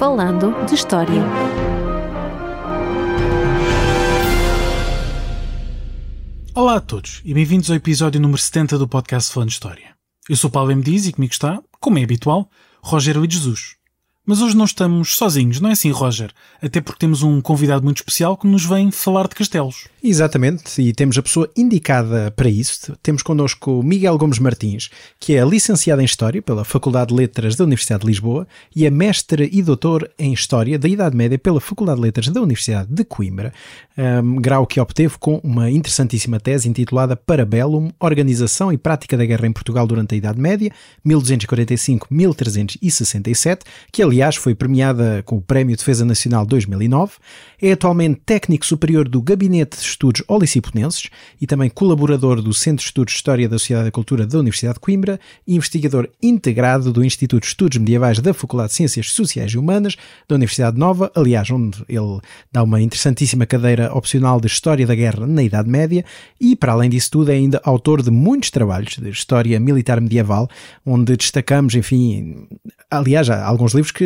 Falando de História. Olá a todos e bem-vindos ao episódio número 70 do podcast Falando de História. Eu sou Paulo M. Dias e comigo está, como é habitual, Rogério de Jesus. Mas hoje não estamos sozinhos, não é assim, Roger? Até porque temos um convidado muito especial que nos vem falar de castelos. Exatamente, e temos a pessoa indicada para isso. Temos connosco Miguel Gomes Martins, que é licenciado em História pela Faculdade de Letras da Universidade de Lisboa e é mestre e doutor em História da Idade Média pela Faculdade de Letras da Universidade de Coimbra, um, grau que obteve com uma interessantíssima tese intitulada Parabellum, Organização e Prática da Guerra em Portugal durante a Idade Média, 1245-1367, que aliás foi premiada com o Prémio de Defesa Nacional 2009. É atualmente técnico superior do Gabinete de Estudos Oliciponenses e também colaborador do Centro de Estudos de História da Sociedade e Cultura da Universidade de Coimbra investigador integrado do Instituto de Estudos Medievais da Faculdade de Ciências Sociais e Humanas da Universidade Nova, aliás, onde ele dá uma interessantíssima cadeira opcional de História da Guerra na Idade Média e, para além disso tudo, é ainda autor de muitos trabalhos de História Militar Medieval, onde destacamos, enfim, aliás, há alguns livros que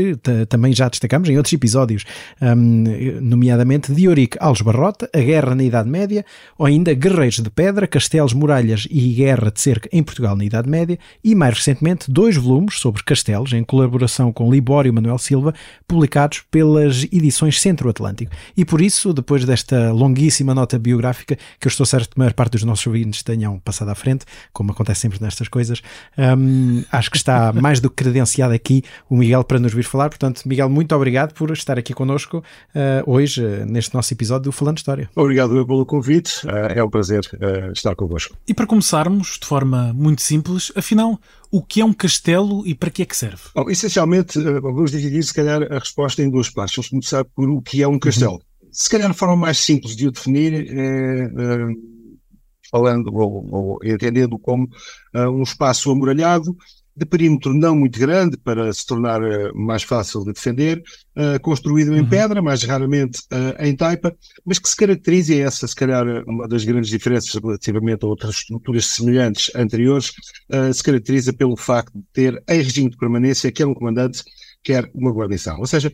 também já destacamos em outros episódios, um, nomeadamente Dioric Alves Barrota, A Guerra na Idade Média, ou ainda Guerreiros de Pedra, Castelos, Muralhas e Guerra de Cerca em Portugal na Idade Média, e mais recentemente dois volumes sobre castelos, em colaboração com Libório Manuel Silva, publicados pelas edições Centro-Atlântico. E por isso, depois desta longuíssima nota biográfica, que eu estou certo que a maior parte dos nossos ouvintes tenham passado à frente, como acontece sempre nestas coisas, um, acho que está mais do que credenciado aqui o Miguel para nos vir falar. Portanto, Miguel, muito obrigado por estar aqui connosco uh, hoje, uh, neste nosso episódio do Falando História. Obrigado pelo convite, uh, é um prazer estar convosco. E para começarmos, de forma muito simples, afinal, o que é um castelo e para que é que serve? Bom, essencialmente, vamos dividir se calhar a resposta em duas partes. Vamos começar por o que é um castelo. Uhum. Se calhar a forma mais simples de o definir é falando ou, ou entendendo como uh, um espaço amuralhado de perímetro não muito grande para se tornar uh, mais fácil de defender, uh, construído uhum. em pedra, mais raramente uh, em taipa, mas que se caracteriza, e essa se calhar uma das grandes diferenças relativamente a outras estruturas semelhantes anteriores, se caracteriza pelo facto de ter em regime de permanência quer um comandante quer uma guarnição. Ou seja,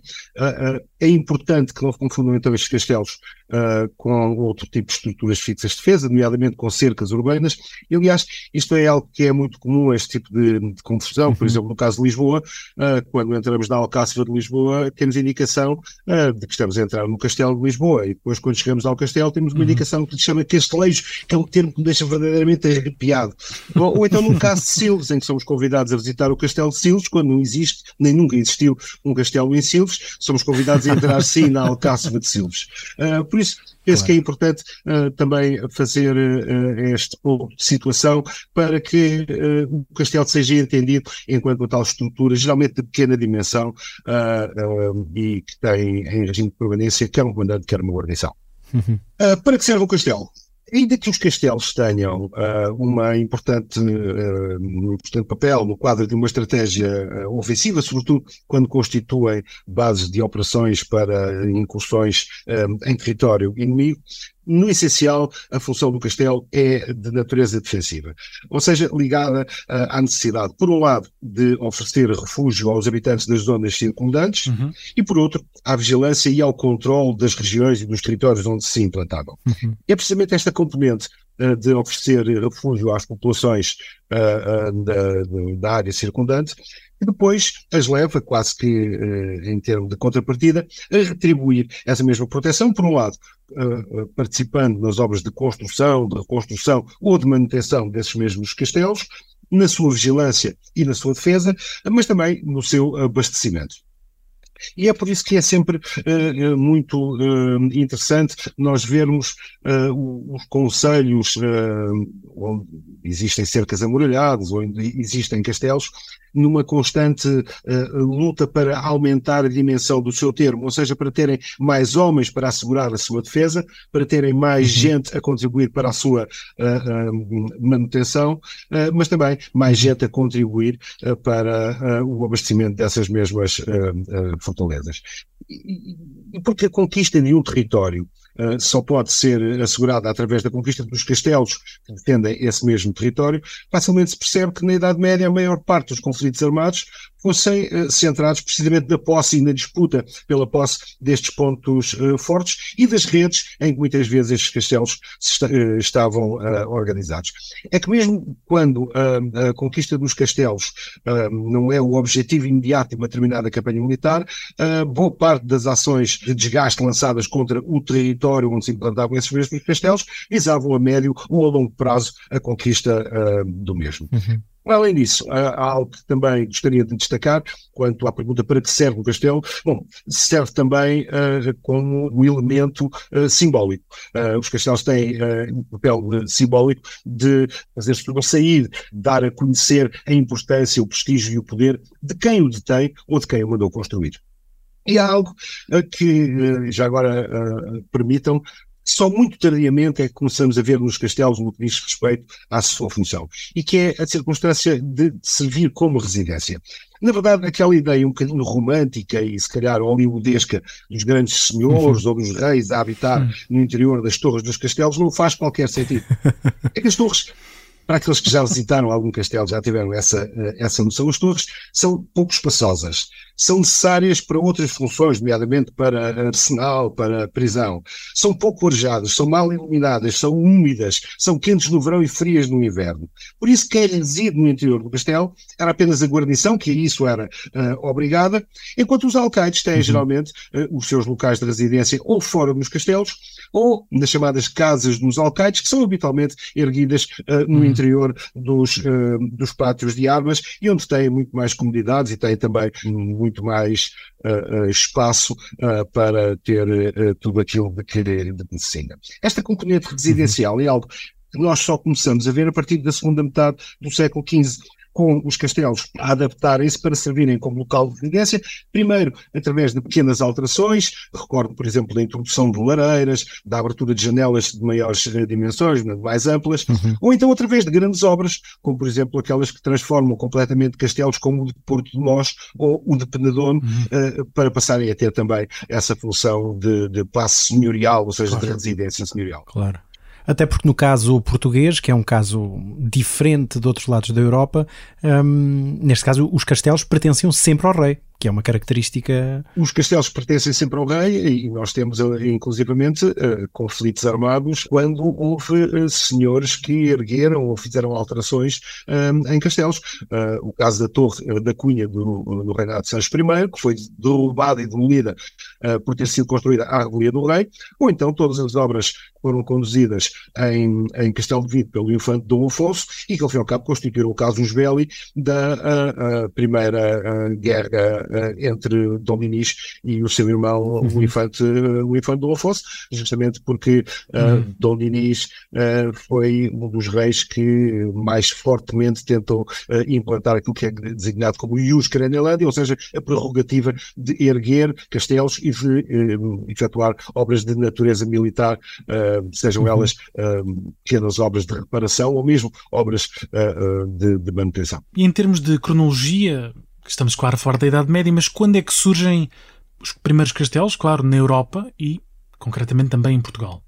é importante que não confundam então estes castelos uh, com outro tipo de estruturas fixas de defesa, nomeadamente com cercas urbanas. E, aliás, isto é algo que é muito comum, este tipo de, de confusão. Por uhum. exemplo, no caso de Lisboa, uh, quando entramos na Alcáciva de Lisboa, temos indicação uh, de que estamos a entrar no Castelo de Lisboa. E depois, quando chegamos ao Castelo, temos uma uhum. indicação que se chama Casteleiros, que é um termo que me deixa verdadeiramente arrepiado. ou, ou então no caso de Silves, em que somos convidados a visitar o Castelo de Silves, quando não existe, nem nunca existiu um castelo em Silves, somos convidados a entrar sim na Alcáciva de Silves. Uh, por isso, penso claro. que é importante uh, também fazer uh, este ponto de situação para que o castelo seja entendido enquanto uma tal estrutura, geralmente de pequena dimensão e que tem em regime de permanência quer um comandante, quer uma guarnição. Uhum. para que serve o castelo? Ainda que os castelos tenham uh, uma importante, uh, um importante papel no quadro de uma estratégia uh, ofensiva, sobretudo quando constituem bases de operações para incursões em território inimigo, no essencial, a função do castelo é de natureza defensiva, ou seja, ligada uh, à necessidade, por um lado, de oferecer refúgio aos habitantes das zonas circundantes uhum. e, por outro, à vigilância e ao controle das regiões e dos territórios onde se implantavam. Uhum. É precisamente esta componente uh, de oferecer refúgio às populações uh, da, da área circundante e depois as leva, quase que em termos de contrapartida, a retribuir essa mesma proteção, por um lado, uh, participando nas obras de construção, de reconstrução ou de manutenção desses mesmos castelos, na sua vigilância e na sua defesa, mas também no seu abastecimento. E é por isso que é sempre uh, muito uh, interessante nós vermos uh, os conselhos onde existem cercas amuralhadas, onde existem castelos, numa constante uh, luta para aumentar a dimensão do seu termo, ou seja, para terem mais homens para assegurar a sua defesa, para terem mais uhum. gente a contribuir para a sua uh, uh, manutenção, mas também mais gente a contribuir para o abastecimento dessas mesmas fortalezas. E, e porque a conquista de um território Uh, só pode ser assegurada através da conquista dos castelos que defendem esse mesmo território, facilmente se percebe que na Idade Média a maior parte dos conflitos armados fossem uh, centrados precisamente na posse e na disputa pela posse destes pontos uh, fortes e das redes em que muitas vezes estes castelos uh, estavam organizados. É que mesmo quando a conquista dos castelos não é o objetivo imediato de uma determinada campanha militar, boa parte das ações de desgaste lançadas contra o território onde se implantavam esses mesmos castelos visavam a médio ou a longo prazo a conquista do mesmo. Uhum. Além disso, há algo que também gostaria de destacar quanto à pergunta para que serve o castelo. Bom, serve também uh, como um elemento uh, simbólico. Uh, os castelos têm um papel simbólico de fazer pessoas sair, dar a conhecer a importância, o prestígio e o poder de quem o detém ou de quem o mandou construir. E há algo que, já agora permitam, só muito tardiamente é que começamos a ver nos castelos no que diz respeito à sua função, e que é a circunstância de servir como residência. Na verdade, aquela ideia um bocadinho romântica e se calhar hollywoodesca dos grandes senhores uhum. ou dos reis a habitar uhum. no interior das torres dos castelos não faz qualquer sentido. É que as torres para aqueles que já visitaram algum castelo, já tiveram essa, eh, essa noção, as torres são pouco espaçosas, são necessárias para outras funções, nomeadamente para arsenal, para prisão. São pouco arejadas, são mal iluminadas, são úmidas, são quentes no verão e frias no inverno. Por isso, quem reside no interior do castelo era apenas a guarnição, que a isso era uh, obrigada, enquanto os alcaides têm uhum. geralmente uh, os seus locais de residência ou fora dos castelos, ou nas chamadas casas dos alcaides, que são habitualmente erguidas uh, no interior interior dos, uh, dos pátios de armas e onde têm muito mais comodidades e têm também muito mais uh, espaço para ter tudo aquilo de que necessita. Esta componente residencial uhum. é algo que nós só começamos a ver a partir da segunda metade do século XV com os castelos a adaptarem-se para servirem como local de residência, primeiro através de pequenas alterações, recordo, por exemplo, da introdução de lareiras, da abertura de janelas de maiores eh, dimensões, mais amplas, uhum. ou então através de grandes obras, como por exemplo aquelas que transformam completamente castelos como o de Porto de Mós ou o de Penedone, uhum. uh, para passarem a ter também essa função de, de passe senhorial, ou seja, claro. de residência senhorial. Claro. Até porque no caso português, que é um caso diferente de outros lados da Europa, hum, neste caso os castelos pertenciam sempre ao rei que é uma característica. Os castelos pertencem sempre ao rei e nós temos, eh, inclusivamente, uh, conflitos armados quando houve uh, senhores que ergueram ou fizeram alterações um, em castelos. O caso da Torre da Cunha do, do Reinado de Sancho I, que foi derrubada e demolida por ter sido construída à revelia do rei, ou então todas as obras foram conduzidas em, em Castelo de Vido pelo infante Dom Afonso e que, ao fim e ao cabo, constituíram o caso belli da primeira guerra uh, entre Dom Dinis e o seu irmão, uhum. o infante, o infante Dom Afonso, justamente porque uh, uhum. Dom Dinis uh, foi um dos reis que mais fortemente tentou implantar aquilo que é designado como Ius Carenelândia, ou seja, a prerrogativa de erguer castelos e de efetuar obras de natureza militar, sejam uhum. elas pequenas obras de reparação ou mesmo obras de, de manutenção. E em termos de cronologia, estamos, claro, fora da Idade Média, mas quando é que surgem os primeiros castelos, claro, na Europa e, concretamente, também em Portugal?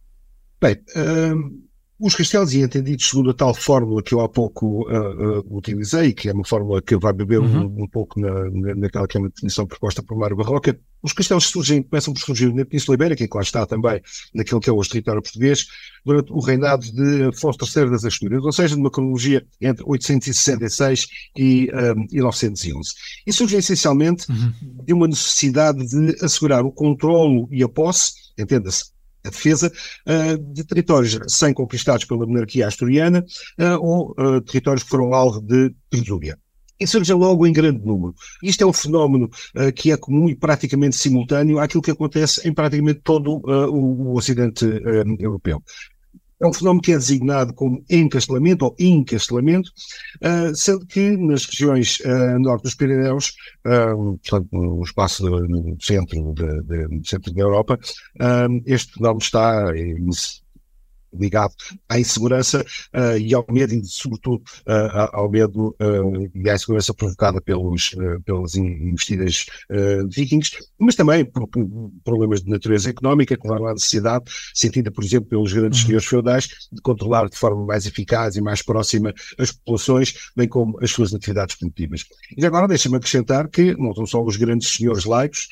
Bem, uh, os castelos, e entendidos segundo a tal fórmula que eu há pouco uh, uh, utilizei, que é uma fórmula que vai beber uhum. um, um, pouco na, na, naquela que é uma definição proposta por Mário Barroca, os castelos surgem, começam por surgir na Península Ibérica, que lá está também naquele que é o território português, durante o reinado de Afonso III das Astúrias, ou seja, numa cronologia entre 866 e, um, e 911. E surgem essencialmente uhum. de uma necessidade de assegurar o controlo e a posse, entenda-se, a defesa uh, de territórios sem conquistados pela monarquia asturiana uh, ou uh, territórios que foram alvo de presúria e surge logo em grande número. Isto é um fenómeno que é comum e praticamente simultâneo àquilo que acontece em praticamente todo o, o, Ocidente europeu. É um fenómeno que é designado como encastelamento ou encastelamento, sendo que nas regiões norte dos Pirineus, portanto, no espaço do, no centro, de, de, centro da Europa, este fenómeno está ligado à insegurança uh, e ao medo, e sobretudo uh, ao medo uh, e à insegurança provocada pelos, pelas investidas vikings, mas também por, por, problemas de natureza económica que levaram à necessidade, sentida, por exemplo, pelos grandes uhum. senhores feudais, de controlar de forma mais eficaz e mais próxima as populações, bem como as suas atividades produtivas. E agora deixa-me acrescentar que não são só os grandes senhores laicos,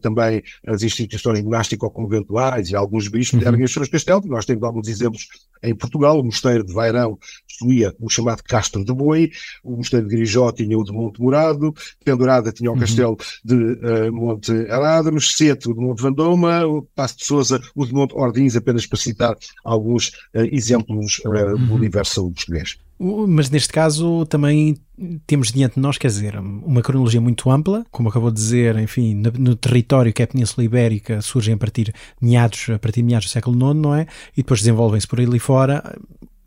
também as instituições monástico-conventuais e alguns bispos uhum. erguem os seus castelos, nós temos alguns exemplos em Portugal. O mosteiro de Vairão possuía o chamado Castro de Boi, o mosteiro de Grijó tinha o de Monte Morado, Pendurada tinha o uhum. castelo de uh, Monte Aradros, Seto de Monte Vandoma, o Passo de Souza, o de Monte Ordins, apenas para citar alguns uh, exemplos uh, uhum. do universo português. Mas neste caso também temos diante de nós, quer dizer, uma cronologia muito ampla, como acabou de dizer, enfim, no, território que é a Península Ibérica surgem a partir meados, a partir de meados do século IX, não é? E depois desenvolvem-se por ali fora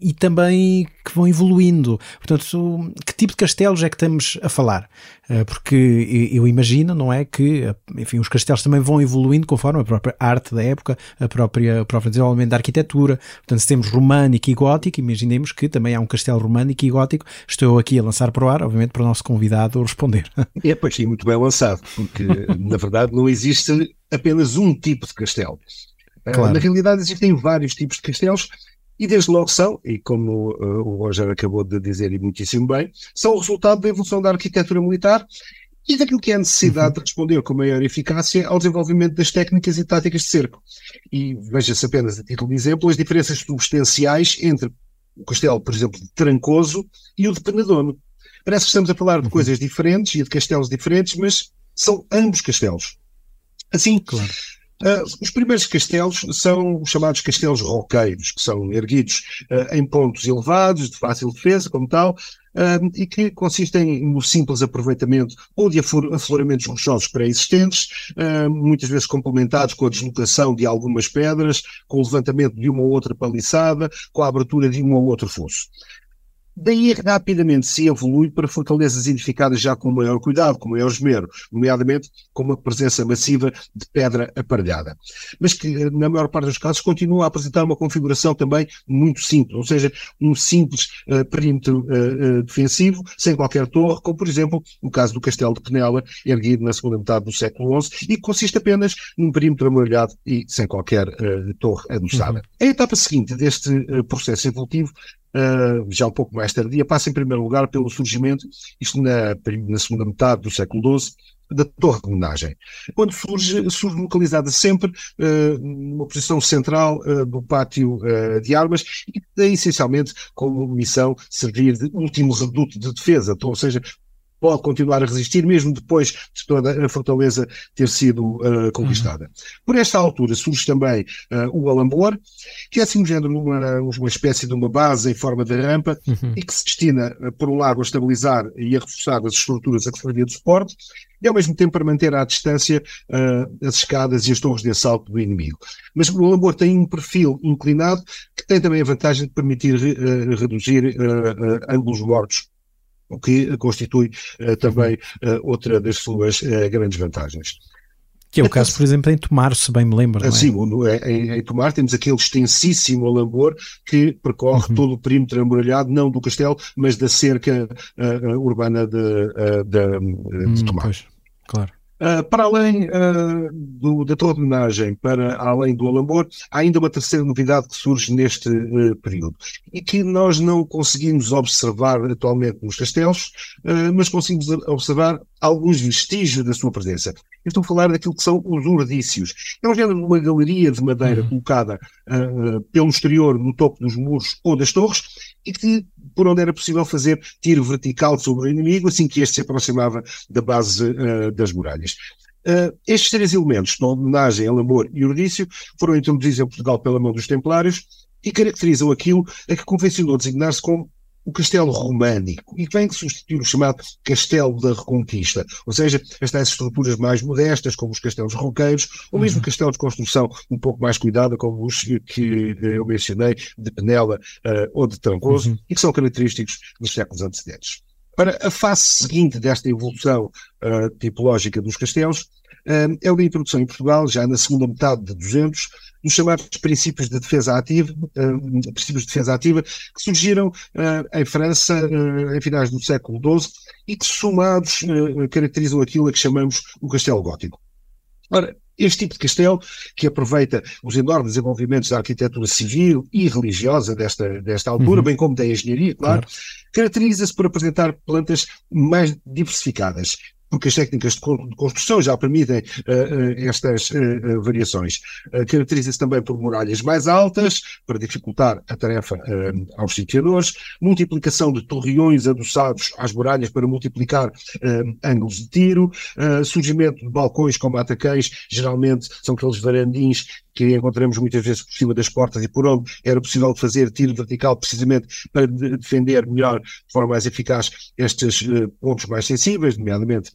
e também que vão evoluindo. Portanto, que tipo de castelos é que estamos a falar? Eh, porque eu imagino, não é, que enfim, os castelos também vão evoluindo conforme a própria arte da época, a própria, o próprio desenvolvimento da arquitetura. Portanto, se temos românico e gótico, imaginemos que também há um castelo românico e gótico. Estou aqui a lançar para o ar, obviamente, para o nosso convidado responder. É, pois sim, muito bem lançado, porque na verdade não existe apenas um tipo de castelo. Eh, claro. Na realidade existem vários tipos de castelos e desde logo são, e como uh, o Roger acabou de dizer e muitíssimo bem, são o resultado da evolução da arquitetura militar e daquilo que é a necessidade uhum. de responder com maior eficácia ao desenvolvimento das técnicas e táticas de cerco. E veja-se apenas a título de exemplo as diferenças substanciais entre o castelo, por exemplo, de Trancoso e o de Penedono. Parece que estamos a falar de uhum. coisas diferentes e de castelos diferentes, mas são ambos castelos. Assim, claro. Uh, os primeiros castelos são os chamados castelos roqueiros, que são erguidos uh, em pontos elevados, de fácil defesa, como tal, uh, e que consistem no simples aproveitamento ou de afloramentos rochosos pré-existentes, muitas vezes complementados com a deslocação de algumas pedras, com o levantamento de uma ou outra paliçada, com a abertura de um ou outro fosso. Daí rapidamente se evolui para fortalezas edificadas já com maior cuidado, com maior esmero, nomeadamente com uma presença massiva de pedra aparelhada. Mas que, na maior parte dos casos, continua a apresentar uma configuração também muito simples, ou seja, um simples uh, perímetro uh, uh, defensivo, sem qualquer torre, como por exemplo o caso do Castelo de Penela, erguido na segunda metade do século XI, e que consiste apenas num perímetro amuralhado e sem qualquer torre adoçada. Uhum. A etapa seguinte deste processo evolutivo uh, já um pouco mais tardia, passa em primeiro lugar pelo surgimento, isto na, na segunda metade do século XII, da torre de homenagem. Quando surge, surge localizada sempre uh, numa posição central uh, do pátio uh, de armas e tem essencialmente como missão servir de último reduto de defesa, ou seja, pode continuar a resistir, mesmo depois de toda a fortaleza ter sido uh, conquistada. Uhum. Por esta altura surge também uh, o Alambor, que é assim um género, uma, uma espécie de uma base em forma de rampa uhum. e que se destina, uh, por um lado, a estabilizar e a reforçar as estruturas a que servia de suporte, e ao mesmo tempo para manter à distância uh, as escadas e as torres de assalto do inimigo. Mas o Alambor tem um perfil inclinado que tem também a vantagem de permitir uh, reduzir uh, ângulos mortos o que constitui uh, também uh, outra das suas uh, grandes vantagens. Que é o caso, por exemplo, em Tomar, se bem me lembro. Não é? Sim, em, em Tomar temos aquele extensíssimo alambor que percorre uhum. todo o perímetro amuralhado, não do castelo, mas da cerca urbana de, de, de hum, Tomar. Pois, claro. Uh, para além uh, do, da de homenagem, para além do Alambor, há ainda uma terceira novidade que surge neste uh, período e que nós não conseguimos observar atualmente nos castelos, mas conseguimos observar alguns vestígios da sua presença. Eu estou a falar daquilo que são os urdícios. É um género de uma galeria de madeira uhum. colocada uh, pelo exterior no topo dos muros ou das torres e que, por onde era possível fazer tiro vertical sobre o inimigo assim que este se aproximava da base uh, das muralhas. Uh, estes três elementos, de homenagem, Alamor e Urdício, foram introduzidos em Portugal pela mão dos Templários e caracterizam aquilo a que convencionou designar-se como o castelo românico e vem substituir o chamado castelo da reconquista, ou seja, estas estruturas mais modestas, como os castelos roqueiros, ou mesmo uhum. castelos de construção um pouco mais cuidada, como os que eu mencionei, de Penela uh, ou de Trancoso, uhum. e que são característicos dos séculos antecedentes. Para a fase seguinte desta evolução uh, tipológica dos castelos, é uma introdução em Portugal, já na segunda metade de 200, dos chamados princípios de defesa ativa, princípios de defesa ativa, que surgiram em França em finais do século XII e que, somados, caracterizam aquilo a que chamamos o castelo gótico. Ora, este tipo de castelo, que aproveita os enormes desenvolvimentos da arquitetura civil e religiosa desta, desta altura, uhum. bem como da engenharia, claro, claro. caracteriza-se por apresentar plantas mais diversificadas porque as técnicas de construção já permitem uh, estas uh, variações. Caracteriza-se também por muralhas mais altas, para dificultar a tarefa aos sitiadores, multiplicação de torreões adoçados às muralhas para multiplicar ângulos de tiro, surgimento de balcões com matacães, geralmente são aqueles varandins que encontramos muitas vezes por cima das portas e por onde era possível fazer tiro vertical precisamente para defender melhor, de forma mais eficaz, estes uh, pontos mais sensíveis, nomeadamente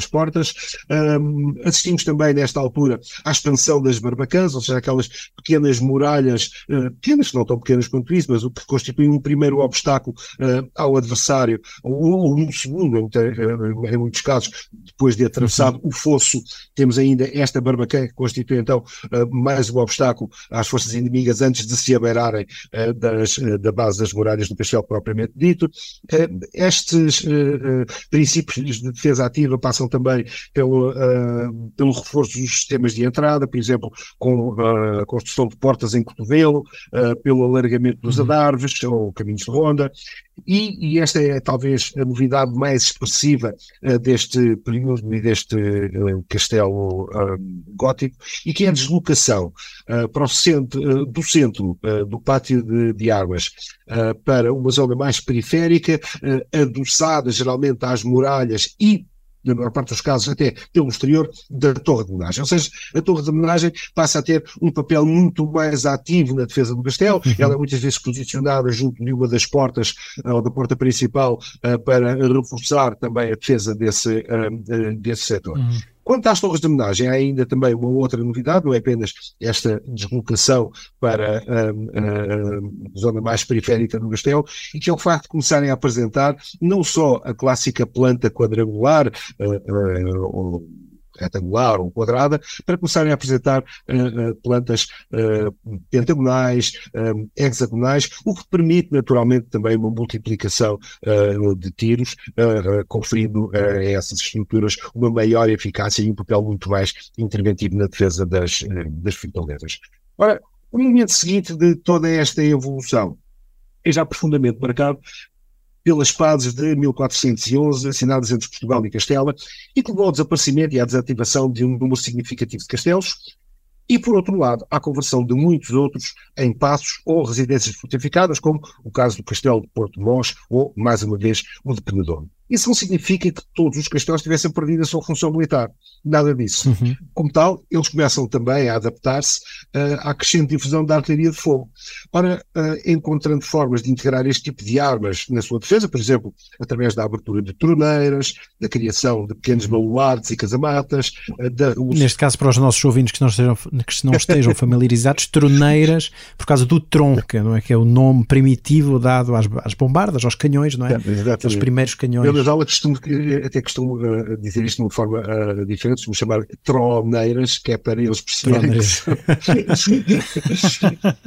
as portas. Um, assistimos também, nesta altura, à expansão das barbacãs, ou seja, aquelas pequenas muralhas, uh, pequenas, não tão pequenas quanto isso, mas o que constitui um primeiro obstáculo uh, ao adversário, ou, um segundo, em, em, muitos casos, depois de atravessado o fosso, temos ainda esta barbacã que constitui então mais uma obstáculo às forças inimigas antes de se abeirarem uh, das, uh, da base das muralhas do castelo propriamente dito. Uh, estes princípios de defesa ativa passam também pelo, pelo reforço dos sistemas de entrada, por exemplo, com a construção de portas em cotovelo, pelo alargamento dos uhum. adarves ou caminhos de ronda, e, e, esta é talvez a novidade mais expressiva uh, deste período e deste uh, castelo uh, gótico, e que é a deslocação para o centro, do centro do pátio de, de armas para uma zona mais periférica, adoçada geralmente às muralhas e na maior parte dos casos até pelo exterior, da torre de homenagem. Ou seja, a torre de homenagem passa a ter um papel muito mais ativo na defesa do castelo, uhum. ela é muitas vezes posicionada junto de uma das portas, eh, ou da porta principal, uh, para reforçar também a defesa desse, uh, desse setor. Uhum. Quanto às torres de homenagem, há ainda também uma outra novidade, não é apenas esta deslocação para a, a, a zona mais periférica do castelo, e que é o facto de começarem a apresentar não só a clássica planta quadrangular, uh, uh, retangular ou quadrada, para começarem a apresentar uh, plantas uh, pentagonais, hexagonais, o que permite naturalmente também uma multiplicação de tiros, conferindo a essas estruturas uma maior eficácia e um papel muito mais interventivo na defesa das, das fortalezas. Ora, o momento seguinte de toda esta evolução é já profundamente marcado pelas pazes de 1411, assinadas entre Portugal e Castela, e que levou ao desaparecimento e à desativação de um número significativo de castelos, e, por outro lado, à conversão de muitos outros em passos ou residências fortificadas, como o caso do Castelo de Porto de Mós ou, mais uma vez, o de Penedono. Isso não significa que todos os castelos tivessem perdido a sua função militar. Nada disso. Uhum. Como tal, eles começam também a adaptar-se uh, à crescente difusão da artilharia de fogo. Ora, uh, encontrando formas de integrar este tipo de armas na sua defesa, por exemplo, através da abertura de troneiras, da criação de pequenos baluartes e casamatas. Uh, da... Neste caso, para os nossos ouvintes que não estejam, que não estejam familiarizados, troneiras, por causa do tronca, não é? Que é o nome primitivo dado às, às bombardas, aos canhões, não é? é Os primeiros canhões nas aulas costumo, até costumo uh, dizer isto de uma forma uh, diferente, costumo chamar troneiras, que é para eles perceberem.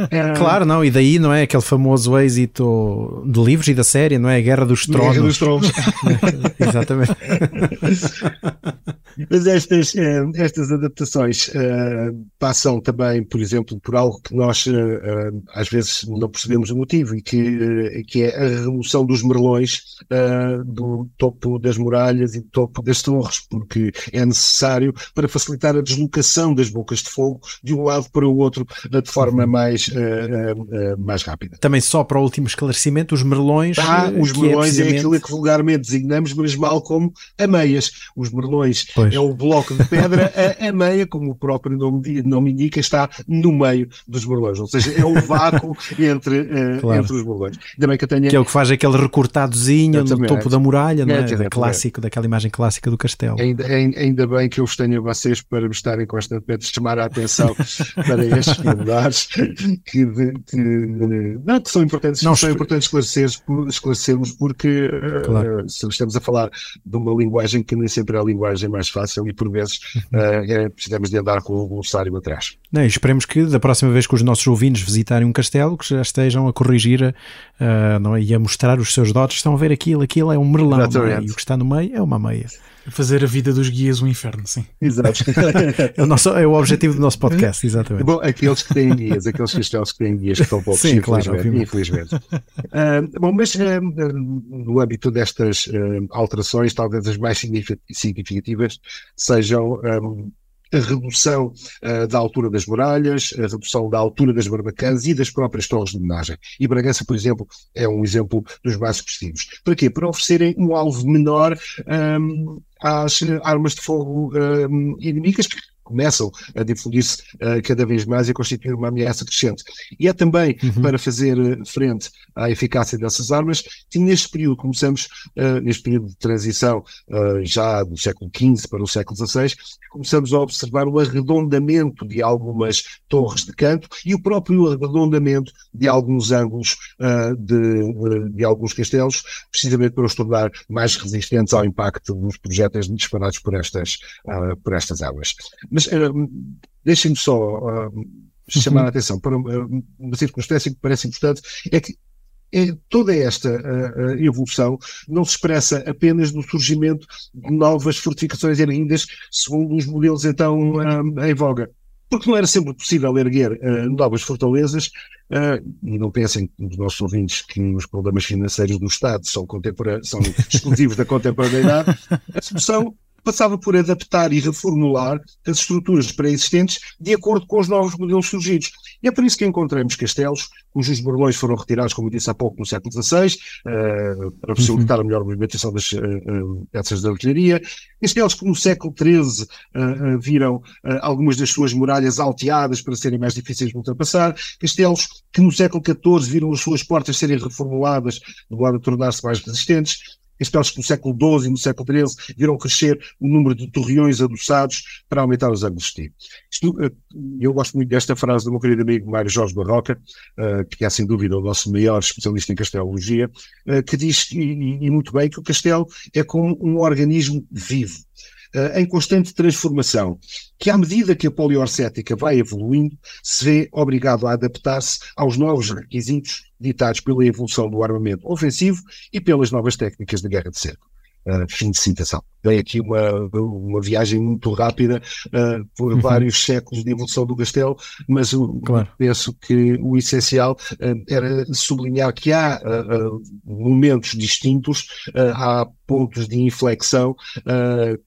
é, claro, não, e daí, não é? Aquele famoso êxito de livros e da série, não é? A Guerra dos Tronos. Guerra dos Tronos. Exatamente. Mas estas, eh, estas adaptações uh, passam também, por exemplo, por algo que nós uh, às vezes não percebemos o motivo, e que, que é a remoção dos merlões do, topo das muralhas e do topo das torres, porque é necessário para facilitar a deslocação das bocas de fogo de um lado para o outro de forma mais, uh, uh, uh, mais rápida. Também só para o último esclarecimento, os merlões. Ah, os é merlões é, precisamente... é aquilo que vulgarmente designamos, mas mal como ameias. Os merlões pois. é o bloco de pedra, a ameia, como o próprio nome, nome indica, está no meio dos merlões, ou seja, é o vácuo entre, claro. entre os merlões. Ainda bem que, tenha... que é o que faz aquele recortadozinho no topo da muralha não é? é clássico, daquela imagem clássica do castelo. Ainda, ainda bem que eu os tenho a vocês para me estarem constantemente a chamar a atenção para estes pormenores que, que, não, que são importantes, não, são importantes esclarecer, esclarecermos porque claro. uh, estamos a falar de uma linguagem que nem sempre é a linguagem mais fácil e por vezes uh, precisamos de andar com o glossário atrás. Não, esperemos que da próxima vez que os nossos ouvintes visitarem um castelo, que já estejam a corrigir uh, não, é? e a mostrar os seus dotes, estão a ver aquilo, aquilo é um merlão é? e o que está no meio é uma meia. Fazer a vida dos guias um inferno, sim. Exato. é, o nosso, é o objetivo do nosso podcast, exatamente. Bom, aqueles que têm guias, aqueles castelos que têm guias que estão poucos, sim, infelizmente. Claro, infelizmente. Uh, bom, mas uh, no âmbito destas uh, alterações, talvez as mais significativas sejam um, a redução uh, da altura das muralhas, a redução da altura das barbacãs e das próprias torres de homenagem. E Bragança, por exemplo, é um exemplo dos mais expressivos. Para quê? Para oferecerem um alvo menor um, às armas de fogo um, inimigas, que começam a difundir-se uh, cada vez mais e a constituir uma ameaça crescente. E é também uhum. para fazer eh, frente à eficácia dessas armas que neste período, começamos uh, neste período de transição uh, já do século XV para o século XVI, começamos a observar o arredondamento de algumas torres de canto e o próprio arredondamento de alguns ângulos de, de, alguns castelos, precisamente para os tornar mais resistentes ao impacto dos projéteis disparados por estas, por estas armas. Mas uh, deixem-me só uh, chamar uhum. a atenção para uma, uma circunstância que parece importante, é que toda esta uh, evolução não se expressa apenas no surgimento de novas fortificações erguidas segundo os modelos então uh, em voga. Porque não era sempre possível erguer uh, novas fortalezas, e não pensem nos nossos ouvintes que os problemas financeiros do Estado são, são exclusivos da contemporaneidade, a solução passava por adaptar e reformular as estruturas pré-existentes de acordo com os novos modelos surgidos. E é por isso que encontramos castelos cujos borlões foram retirados, como disse há pouco, no século XVI, uh, eh, para facilitar a melhor movimentação das uh, peças de artilharia. Castelos que no século XIII uh, viram algumas das suas muralhas alteadas para serem mais difíceis de ultrapassar. Castelos que no século XIV viram as suas portas serem reformuladas de modo a tornar-se mais resistentes Castelos que no século XII e no século XIII viram crescer o número de torreões adoçados para aumentar os ângulos de. Isto, eh, eu gosto muito desta frase do meu querido amigo Mário Jorge Barroca, eh, que é sem dúvida o nosso maior especialista em castelologia, eh, que diz, e muito bem, que o castelo é como um organismo vivo uh, em constante transformação, que à medida que a poliorcética vai evoluindo, se vê obrigado a adaptar-se aos novos requisitos ditados pela evolução do armamento ofensivo e pelas novas técnicas de guerra de cerco. Uh, fim de citação. Vem aqui uma, uma viagem muito rápida uh, por uhum. vários séculos de evolução do castelo, mas eu claro. penso que o essencial uh, era sublinhar que há momentos distintos, há pontos de inflexão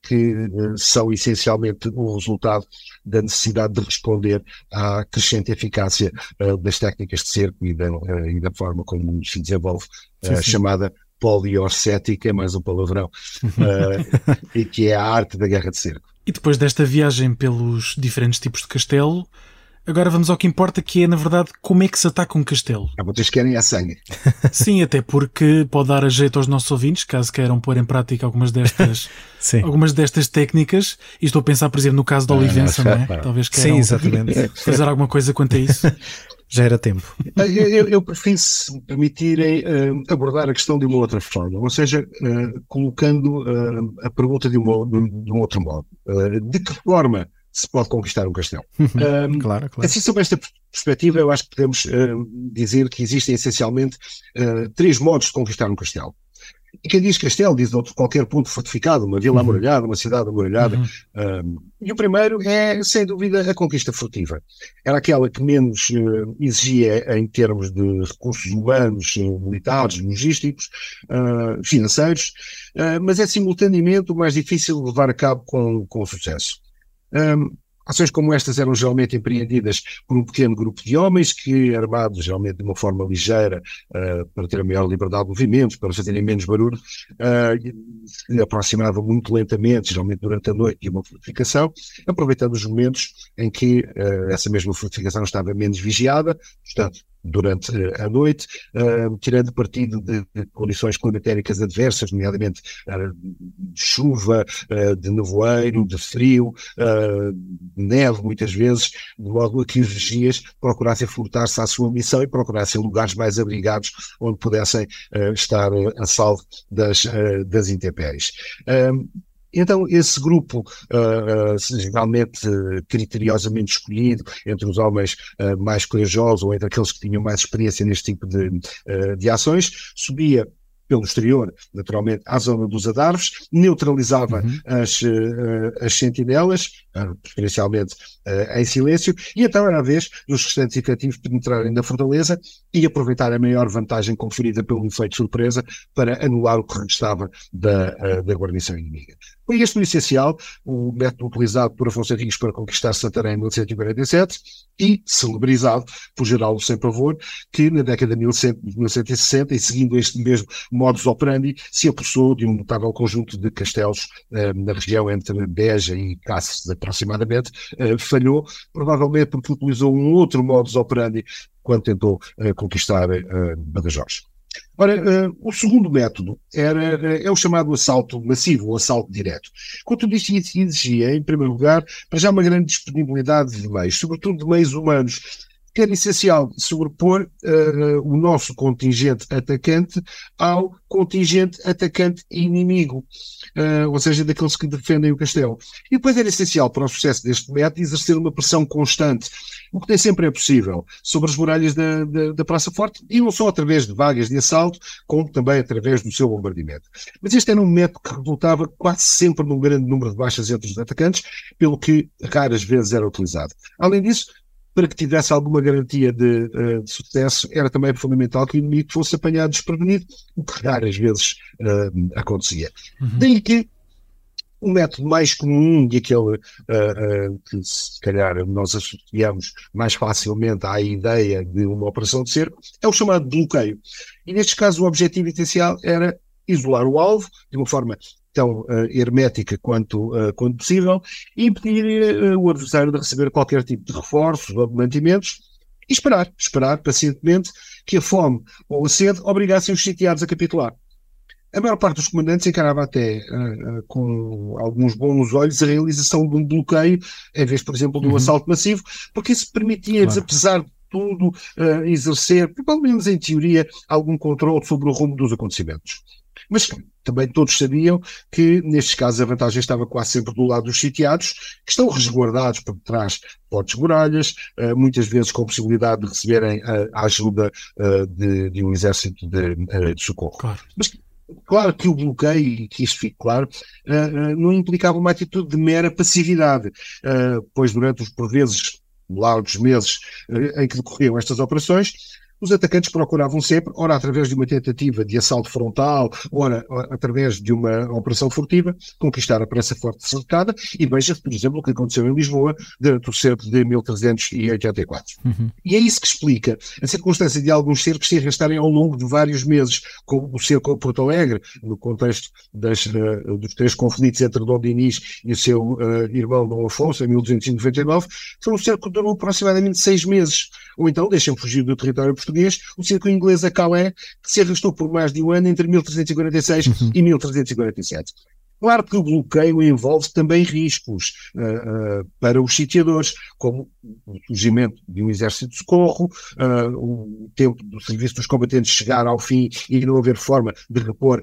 que são essencialmente o resultado da necessidade de responder à crescente eficácia das técnicas de cerco e da, e da forma como se desenvolve, sim, sim. chamada poliorcética, é mais um palavrão, uh, e que é a arte da guerra de cerco. E depois desta viagem pelos diferentes tipos de castelo, agora vamos ao que importa, que é, na verdade, como é que se ataca um castelo. Ah, vocês querem a sangue. Sim, até porque pode dar a jeito aos nossos ouvintes, caso queiram pôr em prática algumas destas, algumas destas técnicas. E estou a pensar, por exemplo, no caso da ah, Olivença, não é? Talvez queiram Sim, exatamente. fazer alguma coisa quanto a isso. Já era tempo. Eu, eu prefiro, se me permitirem, uh, abordar a questão de uma outra forma, ou seja, uh, colocando a pergunta de, uma, de, um outro modo. de que forma se pode conquistar um castelo? Uhum. claro, claro. Assim, sob esta perspectiva, eu acho que podemos dizer que existem essencialmente três modos de conquistar um castelo. E quem diz castelo diz outro, qualquer ponto fortificado, uma vila uhum. amuralhada, uma cidade amuralhada. Uhum. Um, e o primeiro é, sem dúvida, a conquista furtiva. Era aquela que menos uh, exigia em termos de recursos humanos, uh, militares, logísticos, uh, financeiros, mas é simultaneamente o mais difícil de levar a cabo com, com sucesso. Um, Ações como estas eram geralmente empreendidas por um pequeno grupo de homens que, armados geralmente de uma forma ligeira, uh, para ter a maior liberdade de movimentos, para fazerem menos barulho, uh, se aproximavam muito lentamente, geralmente durante a noite, de uma fortificação, aproveitando os momentos em que uh, essa mesma fortificação estava menos vigiada, portanto, durante a noite, tirando partido de, condições climatéricas adversas, nomeadamente uh, de chuva, uh, de nevoeiro, de frio, de neve muitas vezes, de modo a que os vigias procurassem furtar-se à sua missão e procurassem lugares mais abrigados onde pudessem estar a salvo das, das intempéries. Então, esse grupo, uh, uh, geralmente uh, criteriosamente escolhido entre os homens mais corajosos ou entre aqueles que tinham mais experiência neste tipo de, de ações, subia pelo exterior, naturalmente, à zona dos adarves, neutralizava uhum. as, uh, as sentinelas, uh, preferencialmente uh, em silêncio, e então era a vez dos restantes efetivos penetrarem na fortaleza e aproveitar a maior vantagem conferida pelo efeito surpresa para anular o que restava da, da guarnição inimiga. Foi este o essencial, o método utilizado por Afonso Henriques para conquistar Santarém em 1147 e celebrizado por Geraldo Sem Pavor, que na década de 1960, e seguindo este mesmo modus operandi, se apossou de um notável conjunto de castelos eh, na região entre Beja e Cáceres, aproximadamente, falhou, provavelmente porque utilizou um outro modus operandi quando tentou eh, conquistar Badajoz. Ora, uh, o segundo método era, uh, é o chamado assalto massivo, o assalto direto. Quanto disto exigia, em primeiro lugar, para já uma grande disponibilidade de meios, sobretudo de meios humanos, era essencial sobrepor uh, o nosso contingente atacante ao contingente atacante inimigo, uh, ou seja, daqueles que defendem o castelo. E depois era essencial para o sucesso deste método exercer uma pressão constante, o que nem sempre é possível, sobre as muralhas da, da, da Praça Forte, e não só através de vagas de assalto, como também através do seu bombardeamento. Mas este era um método que resultava quase sempre num grande número de baixas entre os atacantes, pelo que raras vezes era utilizado. Além disso, para que tivesse alguma garantia de, uh, de, sucesso, era também fundamental que o inimigo fosse apanhado desprevenido, o que raras vezes uh, acontecia. Uhum. Daí que o método mais comum e aquele uh, que se calhar nós associamos mais facilmente à ideia de uma operação de cerco é o chamado bloqueio. E neste caso o objetivo essencial era isolar o alvo de uma forma tão uh, hermética quanto, uh, quanto possível e impedir uh, o adversário de receber qualquer tipo de reforços ou mantimentos e esperar, esperar pacientemente que a fome ou a sede obrigassem os sitiados a capitular. A maior parte dos comandantes encarava até com alguns bons olhos a realização de um bloqueio, em vez, por exemplo, de um uhum. assalto massivo, porque isso permitia-lhes, claro. apesar de tudo, exercer, pelo menos em teoria, algum controle sobre o rumo dos acontecimentos. Mas também todos sabiam que, nestes casos, a vantagem estava quase sempre do lado dos sitiados, que estão resguardados por trás de fortes muralhas, uh, muitas vezes com a possibilidade de receberem uh, a ajuda uh, de, de, um exército de, de socorro. Claro. Mas, Claro que o bloqueio, e que isto fique claro, não implicava uma atitude de mera passividade, pois durante os, por vezes, largos meses em que decorriam estas operações, os atacantes procuravam sempre, ora através de uma tentativa de assalto frontal, ora através de uma operação furtiva, conquistar a Praça Forte cercada, e veja, por exemplo, o que aconteceu em Lisboa durante o cerco de 1384. Uhum. E é isso que explica a circunstância de alguns cercos se arrastarem ao longo de vários meses, como o cerco a Porto Alegre, no contexto das, uh, dos três conflitos entre Dom Dinis e o seu uh, irmão Dom Afonso, em 1299, foi um cerco que durou aproximadamente seis meses. Ou então deixem fugir do território português o cerco inglês a Calais, que se arrastou por mais de um ano entre 1346 uhum. e 1347. Claro que o bloqueio envolve também riscos uh, uh, para os sitiadores, como o surgimento de um exército de socorro, uh, o tempo do serviço dos combatentes chegar ao fim e não haver forma de repor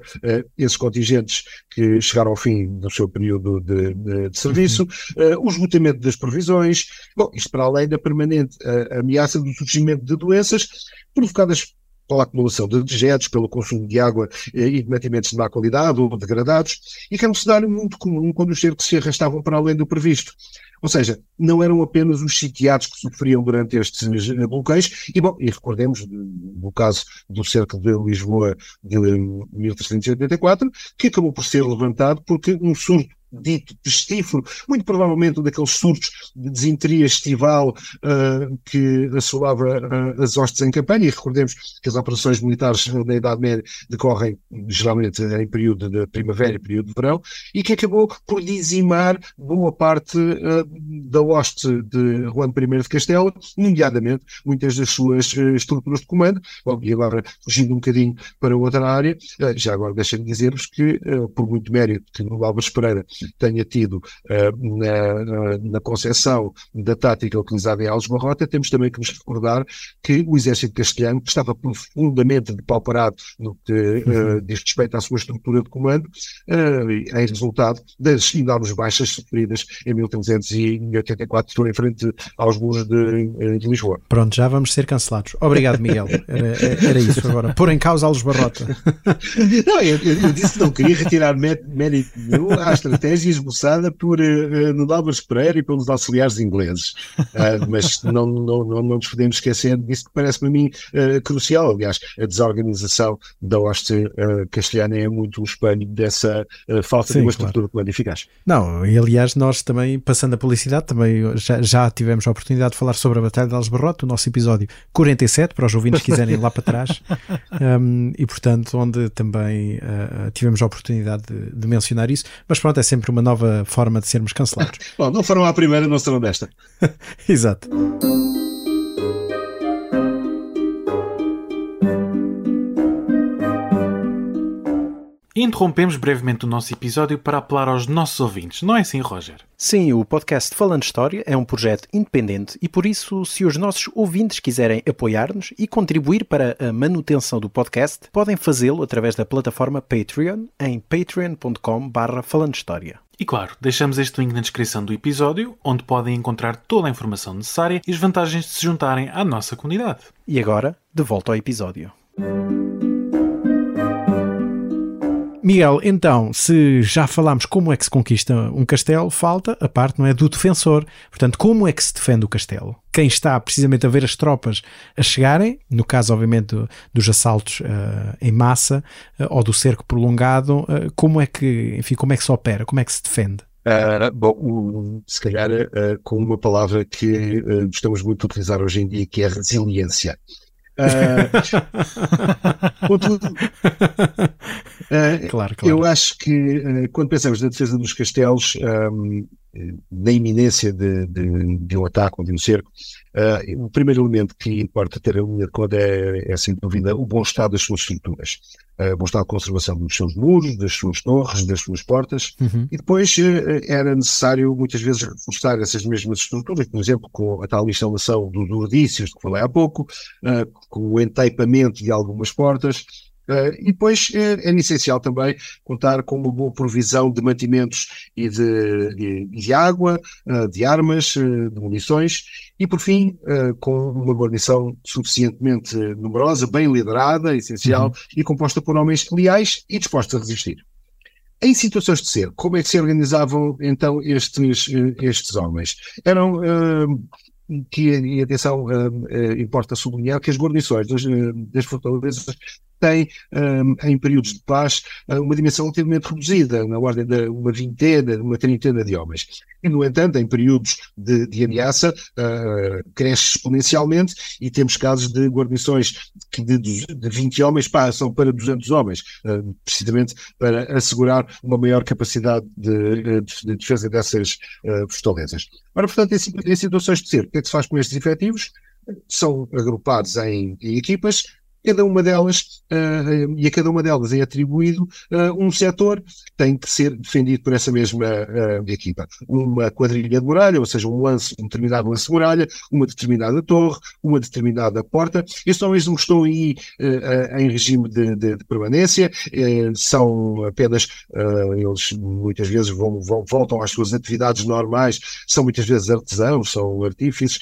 esses contingentes que chegaram ao fim do seu período de, de, de serviço, uhum. o esgotamento das provisões, bom, isto para além da permanente ameaça do surgimento de doenças provocadas pela acumulação de dejetos, pelo consumo de água eh, e de mantimentos de má qualidade ou degradados, e que era um cenário muito comum quando os cercos se arrastavam para além do previsto. Ou seja, não eram apenas os sitiados que sofriam durante estes eh, bloqueios, e bom, e recordemos no caso do cerco de Lisboa de 1384, que acabou por ser levantado porque um surto dito pestífero, muito provavelmente um daqueles surtos de desinteria estival uh, que assolava uh, as hostes em campanha, e recordemos que as operações militares na Idade Média decorrem geralmente em período de primavera e período de verão, e que acabou por dizimar boa parte uh, da hoste de Juan I de Castela, nomeadamente muitas das suas estruturas de comando. Bom, e agora, fugindo um bocadinho para outra área, já agora deixem-me dizer-vos que, por muito mérito que no Álvares Pereira tenha tido uh, na, na concepção da tática utilizada em Alves Barrota, temos também que nos recordar que o exército castelhano estava profundamente depauperado no que uh, diz respeito à sua estrutura de comando, uh, em resultado das enormes baixas sofridas em 1384 em frente aos muros de, de, Lisboa. Pronto, já vamos ser cancelados. Obrigado, Miguel. Era, era isso agora. Pôr em causa Alves Barrota. não, eu, eu, disse que não queria retirar mérito nenhum à estratégia esboçada por uh, Álvares Pereira e pelos auxiliares ingleses. Uh, mas não, não, não, não nos podemos esquecer disso que parece-me a mim uh, crucial. Aliás, a desorganização da hoste castelhana é muito um espelho dessa falta Sim, de uma estrutura claro. eficaz. Não, e aliás, nós também, passando a publicidade, também já, já tivemos a oportunidade de falar sobre a Batalha de Alesbarrote, o nosso episódio 47, para os ouvintes que quiserem ir lá para trás, um, e portanto, onde também tivemos a oportunidade de, de, mencionar isso, mas pronto, é sempre uma nova forma de sermos cancelados. Bom, não foram à primeira, não serão desta. Exato. Interrompemos brevemente o nosso episódio para apelar aos nossos ouvintes, não é assim, Roger? Sim, o podcast Falando História é um projeto independente e por isso, se os nossos ouvintes quiserem apoiar-nos e contribuir para a manutenção do podcast, podem fazê-lo através da plataforma Patreon em patreon.com.br Falando História. E claro, deixamos este link na descrição do episódio, onde podem encontrar toda a informação necessária e as vantagens de se juntarem à nossa comunidade. E agora, de volta ao episódio. Miguel, então, se já falámos como é que se conquista um castelo, falta a parte, não é, do defensor. Portanto, como é que se defende o castelo? Quem está precisamente a ver as tropas a chegarem, no caso, obviamente, do, dos assaltos uh, em massa uh, ou do cerco prolongado, uh, como é que, enfim, como é que se opera? Como é que se defende? Uh, bom, se calhar uh, com uma palavra que uh, gostamos muito de utilizar hoje em dia, que é resiliência. Uh, contudo, uh, claro, claro. eu acho que uh, quando pensamos na defesa dos castelos, um, na iminência de, de, de, um ataque ou de um cerco, uh, o primeiro elemento que importa ter a linha de conta é, é, sem dúvida, o bom estado das suas estruturas. Uh, bom estado de conservação dos seus muros, das suas torres, das suas portas, uhum. e depois uh, era necessário muitas vezes reforçar essas mesmas estruturas, por exemplo, com a tal instalação dos ordícios que falei há pouco, com o entaipamento de algumas portas, e depois uh, é essencial também contar com uma boa provisão de mantimentos e de, de, de água, uh, de armas, de munições e, por fim, com uma guarnição suficientemente numerosa, bem liderada, essencial uhum. e composta por homens leais e dispostos a resistir. Em situações de ser, como é que se organizavam então estes, estes homens? Eram que, e atenção, importa sublinhar que as guarnições das, das fortalezas tem, um, em períodos de paz, uh, uma dimensão relativamente reduzida, na ordem de uma vintena, uma trintena de homens. E, no entanto, em períodos de, de ameaça, uh, cresce exponencialmente e temos casos de guarnições que de, de 20 homens passam para 200 homens, uh, precisamente para assegurar uma maior capacidade de, de defesa dessas fortalezas. Ora, portanto, em, em situações de cerco, o que é que se faz com estes efetivos? São agrupados em, em equipas, cada uma delas, uh, e a cada uma delas é atribuído uh, um setor que tem que ser defendido por essa mesma uh, equipa. Uma quadrilha de muralha, ou seja, um lance, um determinado lance de muralha, uma determinada torre, uma determinada porta. Estes homens não estão aí em regime de, de, de permanência, são apenas, eles muitas vezes vão, vão, voltam às suas atividades normais, são muitas vezes artesãos, são artífices,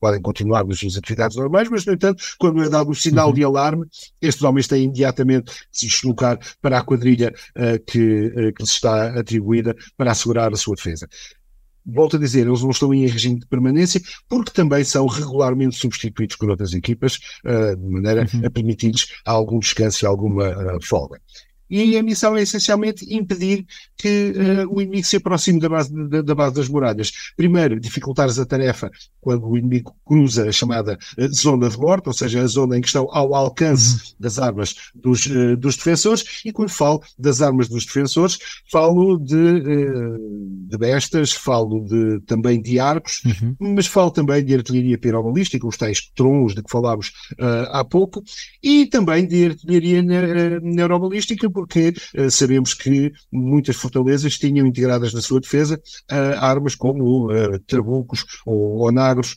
podem continuar nas suas atividades normais, mas, no entanto, quando é dado o sinal uhum. de alarme, estes homens têm imediatamente de se deslocar para a quadrilha uh, que, uh, que lhes está atribuída para assegurar a sua defesa. Volto a dizer, eles não estão em regime de permanência porque também são regularmente substituídos por outras equipas, uh, de maneira uhum. a permitir-lhes algum descanso e alguma folga. E a missão é essencialmente impedir que uh, o inimigo se aproxime da base, da, da, base das muralhas. Primeiro, dificultar a tarefa quando o inimigo cruza a chamada uh, zona de morte, ou seja, a zona em que estão ao alcance uhum. das armas dos, uh, dos defensores. E quando falo das armas dos defensores, falo de, de bestas, falo de, também de arcos, uhum. mas falo também de artilharia pirobalística, os tais trons de que falámos há pouco, e também de artilharia neurobalística, porque uh, sabemos que muitas fortalezas tinham integradas na sua defesa uh, armas como uh, trabucos ou onagros,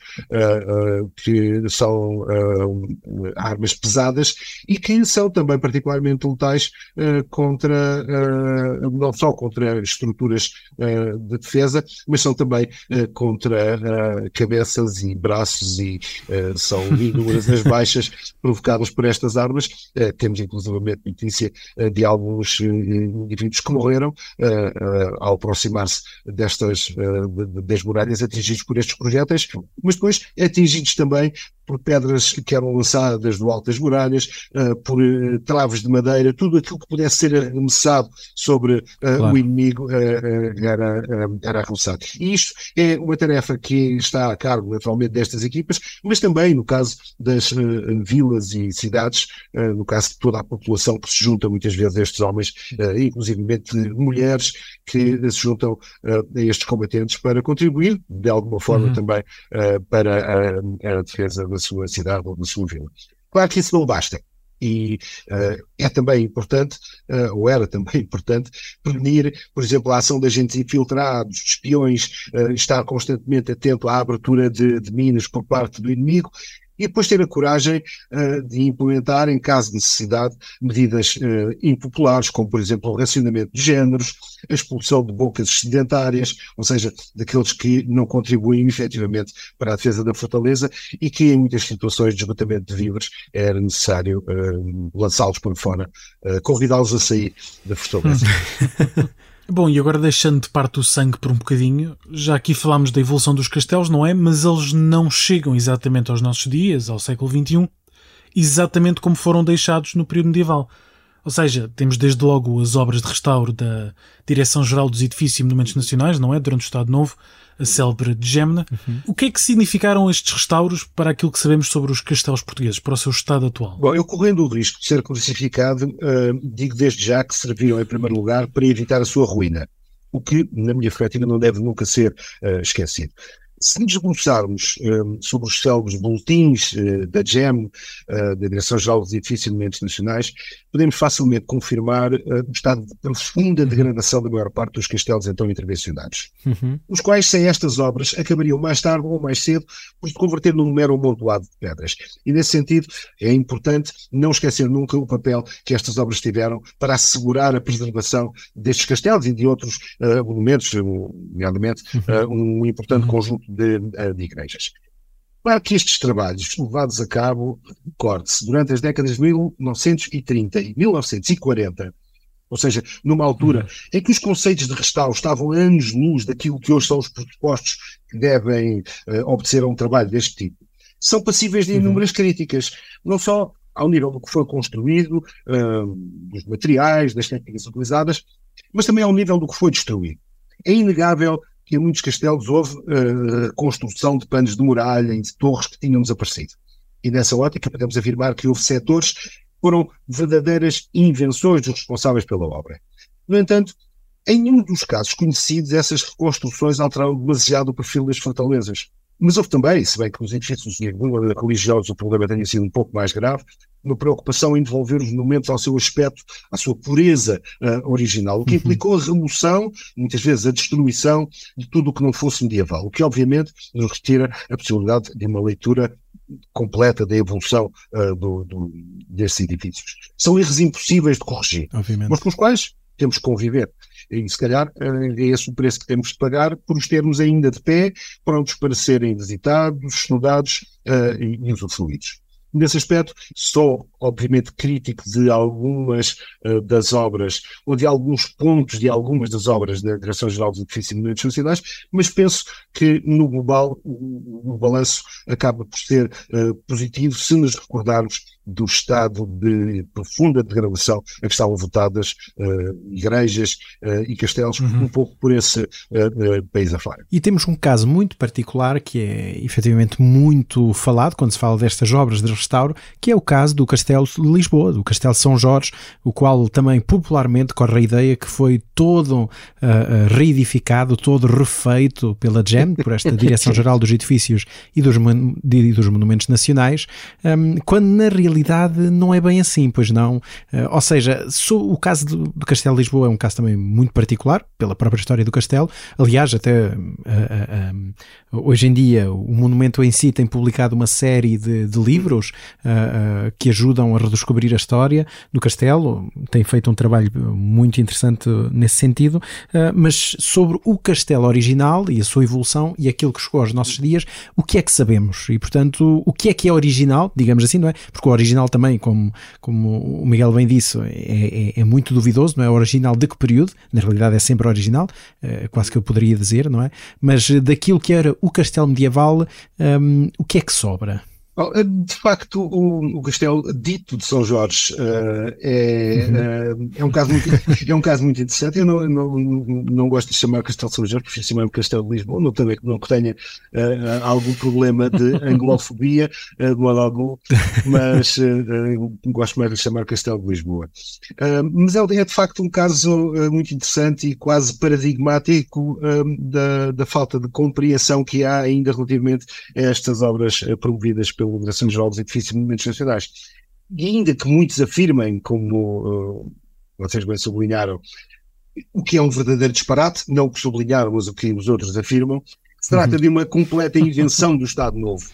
que são armas pesadas e que são também particularmente letais contra, não só contra estruturas de defesa, mas são também contra cabeças e braços e são inúmeras as baixas provocadas por estas armas. temos inclusivamente notícia de alguns indivíduos que morreram ao aproximar-se destas das muralhas atingidos por estes projéteis, mas depois atingidos também por pedras que eram lançadas do alto das muralhas, uh, por uh, traves de madeira, tudo aquilo que pudesse ser arremessado sobre uh, claro. o inimigo era, era arremessado. E isto é uma tarefa que está a cargo, naturalmente, destas equipas, mas também no caso das vilas e cidades, no caso de toda a população que se junta muitas vezes a estes homens, inclusive mulheres que se juntam a estes combatentes para contribuir, de alguma forma, uhum. também para a, a defesa da sua cidade ou da sua vila. Claro que isso não basta. E uh, é também importante, uh, ou era também importante, prevenir, por exemplo, a ação de agentes infiltrados, espiões, uh, estar constantemente atento à abertura de, de minas por parte do inimigo e depois ter a coragem uh, de implementar, em caso de necessidade, medidas uh, impopulares, como, por exemplo, o racionamento de géneros, a expulsão de bocas excedentárias, ou seja, daqueles que não contribuem efetivamente para a defesa da fortaleza e que, em muitas situações de esgotamento de víveres, era necessário uh, lançá-los por fora, convidá-los a sair da fortaleza. Bom, e agora deixando de parte o sangue por um bocadinho, já aqui falámos da evolução dos castelos, não é? Mas eles não chegam exatamente aos nossos dias, ao século XXI, exatamente como foram deixados no período medieval. Ou seja, temos desde logo as obras de restauro da Direção-Geral dos Edifícios e Monumentos Nacionais, não é? Durante o Estado Novo, a célebre de Gemna. Uhum. O que é que significaram estes restauros para aquilo que sabemos sobre os castelos portugueses, para o seu estado atual? Bom, eu correndo o risco de ser crucificado, uh, digo desde já que serviram em primeiro lugar para evitar a sua ruína, o que, na minha perspectiva, não deve nunca ser uh, esquecido. Se nos debruçarmos um, sobre os célebres boletins uh, da GEM, uh, da Direção-Geral dos Edifícios e Monumentos Nacionais, podemos facilmente confirmar uh, o estado de profunda degradação da maior parte dos castelos então intervencionados, uhum. os quais, sem estas obras, acabariam mais tarde ou mais cedo por se converter num mero amontoado de pedras. E, nesse sentido, é importante não esquecer nunca o papel que estas obras tiveram para assegurar a preservação destes castelos e de outros monumentos, nomeadamente uhum. um importante uhum. conjunto de, eh, de igrejas. Claro que estes trabalhos levados a cabo, recorde-se, durante as décadas de 1930 e 1940, ou seja, numa altura uhum. em que os conceitos de restauro estavam anos-luz daquilo que hoje são os pressupostos que devem uh, obedecer a um trabalho deste tipo, são passíveis de uhum. inúmeras uhum. críticas, não só ao nível do que foi construído, uh, dos materiais, das técnicas utilizadas, mas também ao nível do que foi destruído. É inegável que em muitos castelos houve uh, reconstrução de panos de muralha e de torres que tinham desaparecido. E nessa ótica podemos afirmar que houve setores que foram verdadeiras invenções dos responsáveis pela obra. No entanto, em nenhum dos casos conhecidos, essas reconstruções alteraram demasiado o perfil das fortalezas. Mas houve também, se bem que nos edifícios religiosos o problema tenha sido um pouco mais grave, uma preocupação em devolver os monumentos ao seu aspecto, à sua pureza uh, original, o que uhum. implicou a remoção, muitas vezes a destruição, de tudo o que não fosse medieval, o que obviamente nos retira a possibilidade de uma leitura completa da evolução uh, do, do, destes edifícios. São erros impossíveis de corrigir, obviamente. mas com os quais temos que conviver. E se calhar eh, é esse o preço que temos de pagar por os termos ainda de pé, prontos para serem visitados, estudados uh, e, usufruídos. Nesse aspecto, sou obviamente crítico de algumas uh, das obras, ou de alguns pontos de algumas das obras da Direção-Geral dos Edifícios e Monumentos Nacionais, mas penso que no global o, o balanço acaba por ser uh, positivo se nos recordarmos do estado de profunda degradação a que estavam votadas uh, igrejas uh, e castelos, uhum. um pouco por esse uh, país afora. E temos um caso muito particular que é efetivamente muito falado quando se fala destas obras de restauro, que é o caso do Castelo de Lisboa, do Castelo São Jorge, o qual também popularmente corre a ideia que foi todo reedificado, todo refeito pela GEM, por esta Direção-Geral dos Edifícios e dos, e dos Monumentos Nacionais, um, quando na realidade realidade não é bem assim, pois não. Uh, ou seja, o caso do, Castelo de Lisboa é um caso também muito particular, pela própria história do castelo. Aliás, até uh, hoje em dia o monumento em si tem publicado uma série de, de livros que ajudam a redescobrir a história do castelo, tem feito um trabalho muito interessante nesse sentido, mas sobre o castelo original e a sua evolução e aquilo que chegou aos nossos dias, o que é que sabemos? E, portanto, o que é que é original, digamos assim, não é? Porque o também, como, como o Miguel bem disse, é, é, é muito duvidoso, não é? Original de que período? Na realidade é sempre original, é, quase que eu poderia dizer, não é? Mas daquilo que era o castelo medieval, um, o que é que sobra? Eh, de facto, o, o Castelo Dito de São Jorge uh, é, uh, é, um caso muito, é um caso muito interessante. Eu não, não, não gosto de chamar Castelo de São Jorge, prefiro chamar Castelo de Lisboa, não também não que tenha uh, algum problema de anglofobia, de modo algum, mas gosto mais de chamar Castelo de Lisboa. mas é, é, de facto um caso muito interessante e quase paradigmático da, da falta de compreensão que há ainda relativamente a estas obras promovidas pelo Geral dos Edifícios e Monumentos Nacionais. E ainda que muitos afirmem, como uh, vocês bem sublinharam, o que é um verdadeiro disparate, não o que sublinharam, mas o que os outros afirmam, se trata uhum. de uma completa invenção do Estado Novo.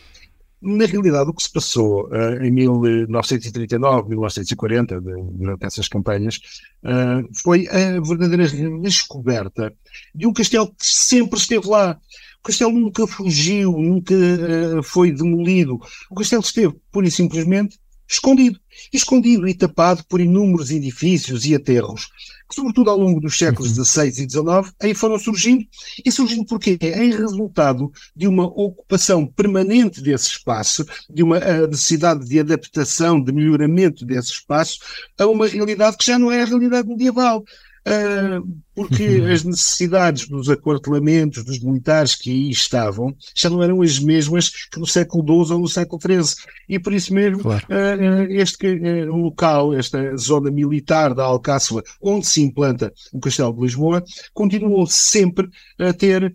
Na realidade, o que se passou uh, em 1939, 1940, de, durante essas campanhas, uh, foi a verdadeira descoberta de um castelo que sempre esteve lá. O castelo nunca fugiu, nunca uh, foi demolido. O castelo esteve, pura e simplesmente, escondido. Escondido e tapado por inúmeros edifícios e aterros, que, sobretudo ao longo dos séculos XVI uhum. e XIX, aí foram surgindo. E surgindo porquê? Em resultado de uma ocupação permanente desse espaço, de uma uh, necessidade de adaptação, de melhoramento desse espaço, a uma realidade que já não é a realidade medieval. Uh, porque uhum. as necessidades dos aquartelamentos dos militares que aí estavam já não eram as mesmas que no século XII ou no século XIII. E por isso mesmo, claro. uh, este uh, local, esta zona militar da Alcáçova, onde se implanta o Castelo de Lisboa, continuou sempre a ter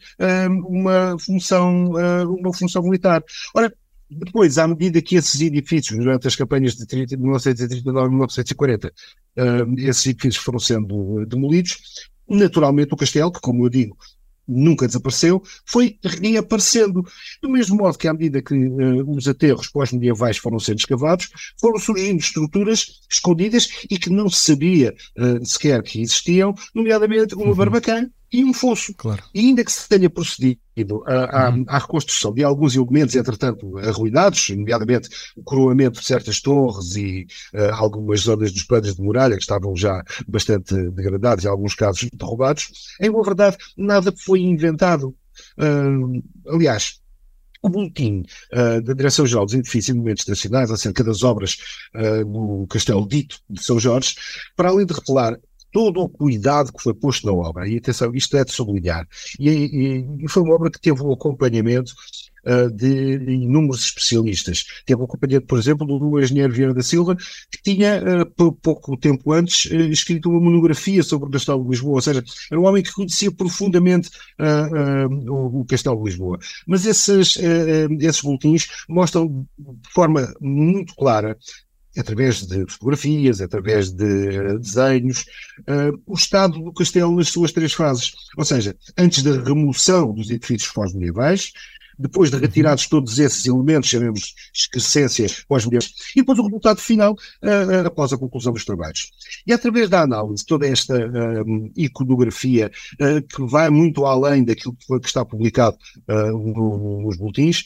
uma, função, uma função militar. Ora, depois, à medida que esses edifícios, durante as campanhas de 30, 1939 e 1940, uh, esses edifícios foram sendo demolidos, naturalmente o castelo, que como eu digo, nunca desapareceu, foi reaparecendo. Do mesmo modo que, à medida que uh, os aterros pós-medievais foram sendo escavados, foram surgindo estruturas escondidas e que não se sabia uh, sequer que existiam, nomeadamente uma uhum. barbacana e um fosso. Claro. E ainda que se tenha procedido à, à, uhum. à, reconstrução de alguns elementos, entretanto, arruinados, nomeadamente o coroamento de certas torres e uh, algumas zonas dos planos de muralha que estavam já bastante degradados e, em alguns casos, derrubados, em boa verdade, nada foi inventado. Uh, aliás, o boletim uh, da Direção-Geral dos Edifícios e Monumentos Nacionais acerca das obras uh, no Castelo Dito de São Jorge, para além de revelar todo o cuidado que foi posto na obra. E atenção, isto é de sublinhar. E, e, e foi uma obra que teve um acompanhamento uh, de inúmeros especialistas. Teve um acompanhamento, por exemplo, do engenheiro Vieira da Silva, que tinha, uh, pouco tempo antes, uh, escrito uma monografia sobre o Castelo de Lisboa. Ou seja, era um homem que conhecia profundamente o, o, Castelo de Lisboa. Mas esses, esses boletins mostram de forma muito clara através de fotografias, através de uh, desenhos, uh, o estado do castelo nas suas três fases. Ou seja, antes da remoção dos edifícios pós-medievais, depois de retirados todos esses elementos, chamemos excrescência pós-medievais, e depois o resultado final uh, após a conclusão dos trabalhos. E através da análise, toda esta uh, iconografia uh, que vai muito além daquilo que, que está publicado no, nos boletins,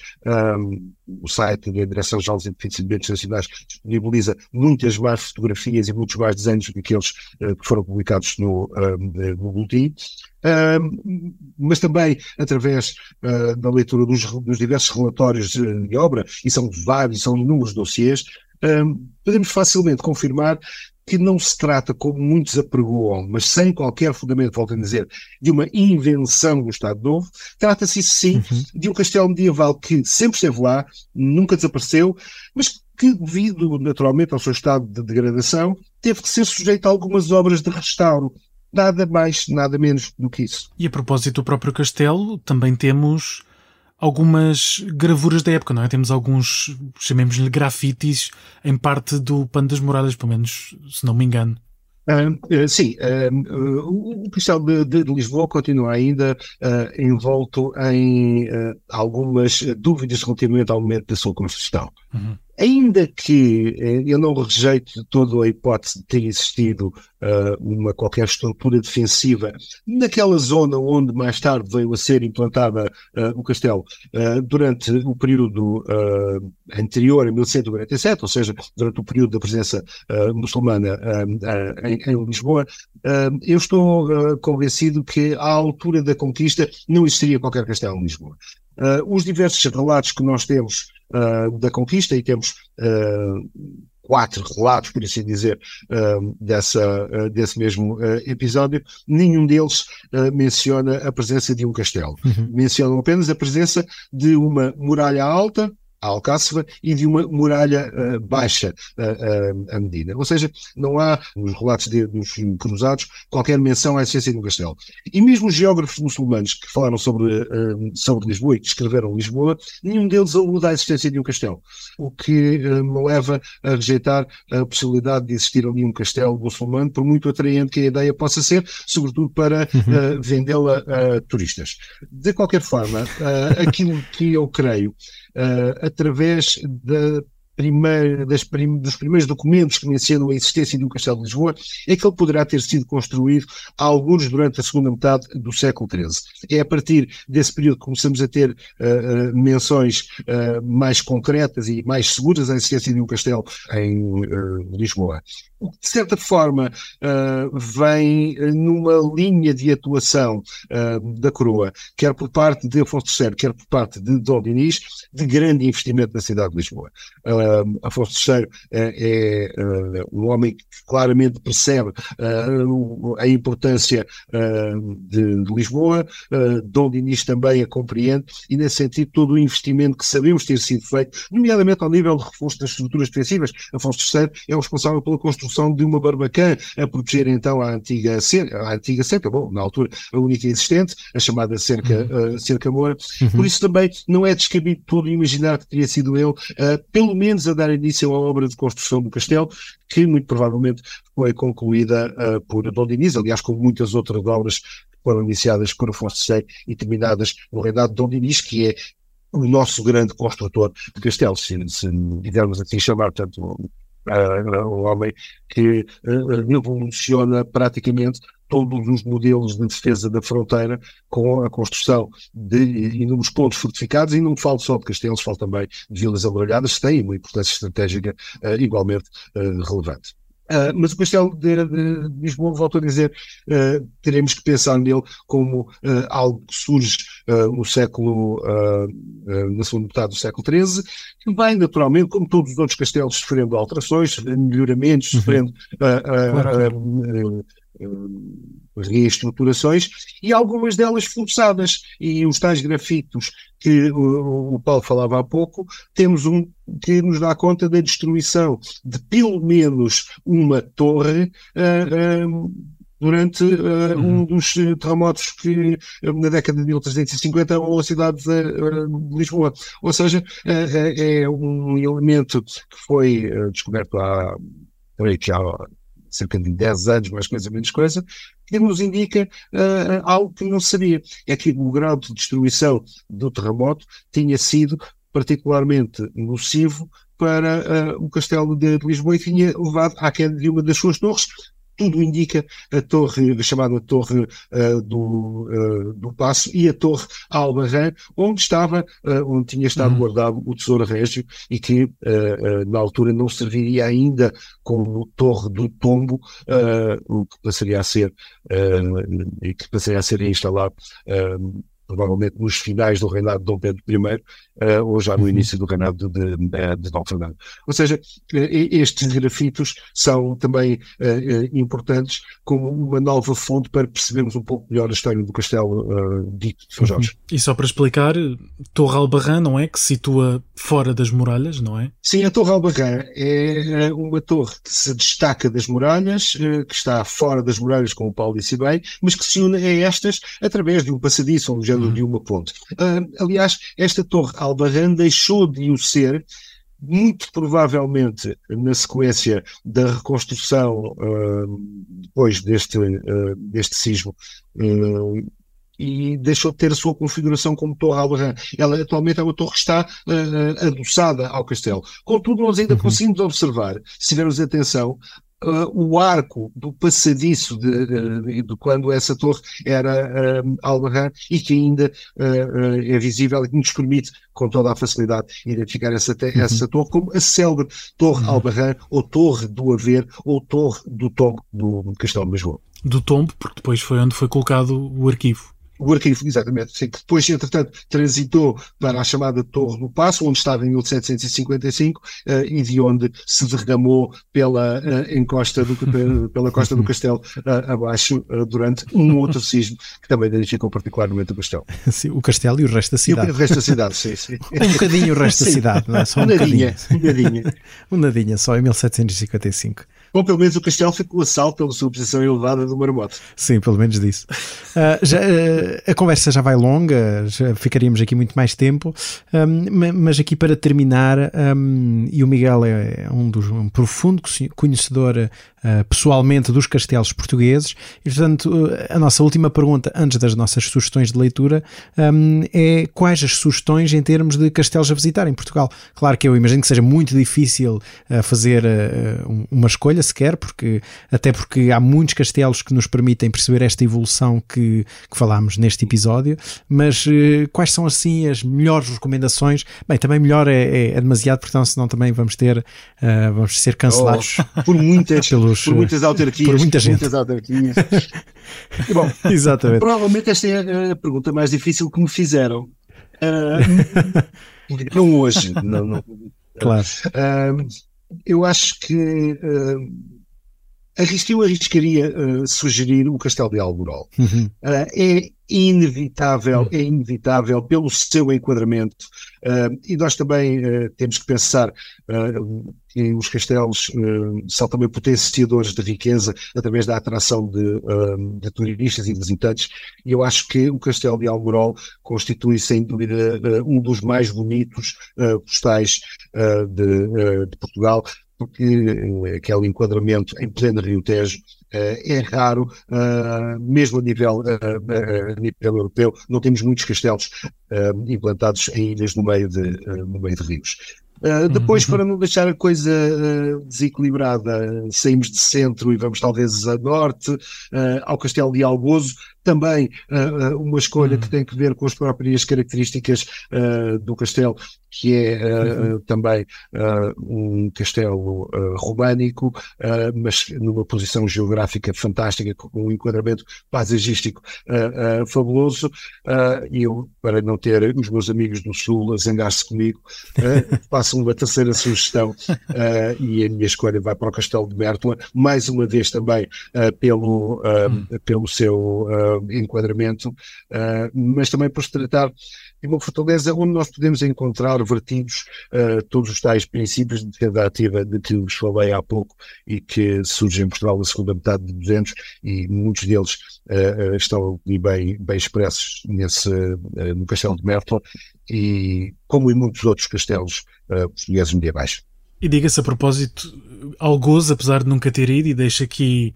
o site da Direção-Geral dos Edifícios Nacionais disponibiliza muitas mais fotografias e muitos mais desenhos do que aqueles que foram publicados no, no boletim. Mas também através uh, da leitura dos, dos, diversos relatórios de obra, e são vários, são inúmeros dossiês, podemos facilmente confirmar que não se trata, como muitos apregoam, mas sem qualquer fundamento, volto a dizer, de uma invenção do Estado Novo, trata-se sim uhum. de um castelo medieval que sempre esteve lá, nunca desapareceu, mas que, devido naturalmente ao seu estado de degradação, teve que ser sujeito a algumas obras de restauro, Nada mais, nada menos do que isso. E a propósito do próprio castelo, também temos algumas gravuras da época, não é? Temos alguns, chamemos-lhe grafites, em parte do Pano das Muralhas, pelo menos, se não me engano. Uh, uh, sim, uh, o, Cristal de, de, Lisboa continua ainda envolto em algumas dúvidas relativamente ao momento da sua construção. Uhum. Ainda que eu não rejeito toda a hipótese de ter existido uh, uma qualquer estrutura defensiva naquela zona onde mais tarde veio a ser implantada uh, o castelo, uh, durante o período anterior, em 1147, ou seja, durante o período da presença muçulmana em, em, Lisboa, eu estou convencido que à altura da conquista não existiria qualquer castelo em Lisboa. os diversos relatos que nós temos da conquista, e temos quatro relatos, por assim dizer, uh, dessa, uh, desse mesmo uh, episódio, nenhum deles menciona a presença de um castelo. Uhum. Mencionam apenas a presença de uma muralha alta, a Alcáçova e de uma muralha uh, baixa uh, uh, a Medina. Ou seja, não há nos relatos de, dos cruzados qualquer menção à essência do castelo. E mesmo os geógrafos muçulmanos que falaram sobre, sobre Lisboa e que escreveram Lisboa, nenhum deles aluda à existência de um castelo. O que me leva a rejeitar a possibilidade de existir ali um castelo muçulmano, por muito atraente que a ideia possa ser, sobretudo para uhum. vendê-la a turistas. De qualquer forma, aquilo que eu creio através da primeira, das prim, dos primeiros documentos que mencionam a existência de um castelo de Lisboa, é que ele poderá ter sido construído alguns durante a segunda metade do século XIII. É a partir desse período que começamos a ter uh, uh, menções uh, mais concretas e mais seguras à existência de um castelo em Lisboa de certa forma, uh, vem numa linha de atuação uh, da coroa, quer por parte de Afonso III, quer por parte de Dom Dinis, de grande investimento na cidade de Lisboa. Uh, Afonso III é, é um homem que claramente percebe a importância de, de, Lisboa, Dom Dinis também a compreende, e nesse sentido todo o investimento que sabemos ter sido feito, nomeadamente ao nível de reforço das estruturas defensivas, Afonso III é o responsável pela construção de uma barbacã a proteger então a antiga cerca, a antiga cerca, bom, na altura a única existente, a chamada cerca, uhum. uh, cerca Moura. Uhum. Por isso também não é descabido todo imaginar que teria sido ele, uh, pelo menos a dar início à obra de construção do castelo, que muito provavelmente foi concluída uh, por Dom Diniz, aliás, como muitas outras obras foram iniciadas por Afonso VI e terminadas no reinado de Dom Dinis, que é o nosso grande construtor de castelos, se, se quisermos assim chamar, tanto um homem que revoluciona praticamente todos os modelos de defesa da fronteira com a construção de inúmeros pontos fortificados e não falo só de castelos, falo também de vilas amuralhadas, que têm uma importância estratégica uh, igualmente uh, relevante. Uh, mas o Castelo de, de, de, Lisboa, volto a dizer, uh, teremos que pensar nele como uh, algo que surge no século, na segunda metade do século XIII, que vai naturalmente, como todos os outros castelos, sofrendo alterações, melhoramentos, uhum. sofrendo claro reestruturações e algumas delas forçadas. E os tais grafitos que o, o, Paulo falava há pouco, temos um que nos dá conta da destruição de pelo menos uma torre. Uh, uh, durante uh, uhum. um dos terremotos que na década de 1350 ou a cidade de Lisboa. Ou seja, é um elemento que foi descoberto há, há cerca de 10 anos, mais coisa menos coisa, que nos indica uh, algo que não se sabia. É que o grau de destruição do terremoto tinha sido particularmente nocivo para uh, o castelo de, Lisboa e tinha levado à queda de uma das suas torres, tudo indica a torre, chamada Torre uh, do, uh, do Passo, e a Torre Albarrã, onde estava, uh, onde tinha estado uhum. guardado o Tesouro Régio e que na altura não serviria ainda como Torre do Tombo, o que passaria a ser, que passaria a ser instalado provavelmente nos finais do reinado de Dom Pedro I, uh, ou já no uhum. início do reinado de, de, de Dom Fernando. Ou seja, estes grafitos são também importantes como uma nova fonte para percebermos um pouco melhor a história do castelo dito de São Jorge. Uhum. E só para explicar, Torre Albarrã, não é? Que se situa fora das muralhas, não é? Sim, a Torre Albarrã é uma torre que se destaca das muralhas, que está fora das muralhas, como o Paulo disse bem, mas que se une a estas através de um passadiço, um género de, de uma ponte. Uh, aliás, esta torre Albarrán deixou de o ser muito provavelmente na sequência da reconstrução uh, depois deste, uh, deste sismo uh, e deixou de ter a sua configuração como Torre Albarrán. Ela atualmente é uma torre que está adoçada ao castelo. Contudo, nós ainda uhum. conseguimos observar, se tivermos atenção, uh, o arco do passadiço de, de, de, quando essa torre era uh, Albarrán e que ainda uh, é visível e que nos permite, com toda a facilidade, identificar essa, uhum. essa torre como a célebre Torre uhum. Albarrán ou Torre do Haver ou Torre do Tombo do Castelo de Lisboa. Do Tombo, porque depois foi onde foi colocado o arquivo. O arquivo, exatamente, sim, que depois, entretanto, transitou para a chamada Torre do Passo, onde estava em 1755 uh, e de onde se derramou pela uh, encosta do, pela costa do castelo uh, abaixo durante um outro sismo que também identificou particularmente o castelo. Sim, o castelo e o resto da cidade. E o resto da cidade, sim, sim. Um bocadinho o resto da cidade, não é? Só um, nadinha, um nadinha. um nadinha, só em 1755. Bom, pelo menos o castelo ficou a salvo pela sua posição elevada do marmoto. Sim, pelo menos disso. Uh, já, a conversa já vai longa, já ficaríamos aqui muito mais tempo, um, mas aqui para terminar, um, e o Miguel é um, dos, um profundo conhecedor uh, pessoalmente dos castelos portugueses, e portanto a nossa última pergunta, antes das nossas sugestões de leitura, é quais as sugestões em termos de castelos a visitar em Portugal? Claro que eu imagino que seja muito difícil fazer uma escolha, sequer, porque, até porque há muitos castelos que nos permitem perceber esta evolução que, que falámos neste episódio, mas uh, quais são assim as melhores recomendações? Bem, também melhor é, é, é demasiado, porque senão também vamos ter, uh, vamos ser cancelados oh, por, muitas, pelos, por muitas autarquias. Por muita gente. Muitas autarquias. e, bom, Exatamente. provavelmente esta é a pergunta mais difícil que me fizeram. Uh, não hoje, não, não. Claro. Uh, eu acho que uh, eu arriscaria uh, sugerir o Castelo de Alborol. Uhum. Uh, é inevitável, uhum. é inevitável pelo seu enquadramento uh, e nós também temos que pensar que os castelos são também potenciadores de riqueza através da atração de, de, turistas e visitantes e eu acho que o Castelo de Alborol constitui sem dúvida um dos mais bonitos postais de, de Portugal porque eh, aquele enquadramento em pleno Rio Tejo é raro, eh, mesmo a nível, a nível europeu, não temos muitos castelos implantados em ilhas no meio de, no meio de rios. Uh, depois, uhum. para não deixar a coisa uh, desequilibrada, saímos de centro e vamos talvez a norte, uh, ao Castelo de Algozo, também uma escolha que uhum. tem que ver com as próprias características do castelo que é uh, também uh, um castelo uh, românico, mas numa posição geográfica fantástica, com um enquadramento paisagístico fabuloso. E eu, para não ter os meus amigos do Sul a zangar-se comigo, faço uma terceira sugestão e a minha escolha vai para o Castelo de Mértola, mais uma vez também pelo, hum. pelo seu enquadramento, mas também por se tratar de uma fortaleza onde nós podemos encontrar vertidos uh, todos os tais princípios de defesa ativa de que vos falei há pouco e que surgem em Portugal na segunda metade de 200 e muitos deles uh, estão bem, bem expressos nesse, uh, no Castelo de Mértola e como em muitos outros castelos portugueses medievais. E diga-se a propósito, Algoz, apesar de nunca ter ido, e deixa aqui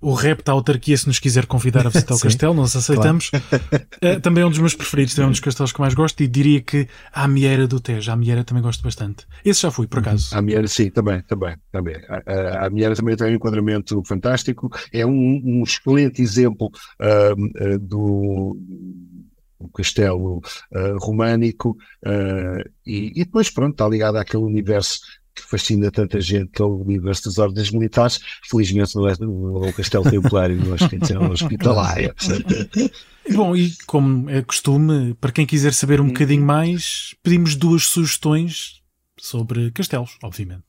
o rap da autarquia, se nos quiser convidar a visitar o castelo, nós aceitamos. Claro. Uh, também é um dos meus preferidos, também é um dos castelos que mais gosto e diria que a Amieira do Tejo, a Amieira também gosto bastante. Esse já fui, por acaso. A Amieira, sim, também, também, também. A, a Amieira também tem um enquadramento fantástico, é um, um excelente exemplo uh, uh, do o castelo uh, românico uh, e, e, depois pronto está ligado àquele universo que fascina tanta gente, que é o universo das ordens militares. Felizmente não é o Castelo Templário, nós temos é hospitalária. Bom, e como é costume, para quem quiser saber um hum. bocadinho mais, pedimos duas sugestões sobre castelos, obviamente.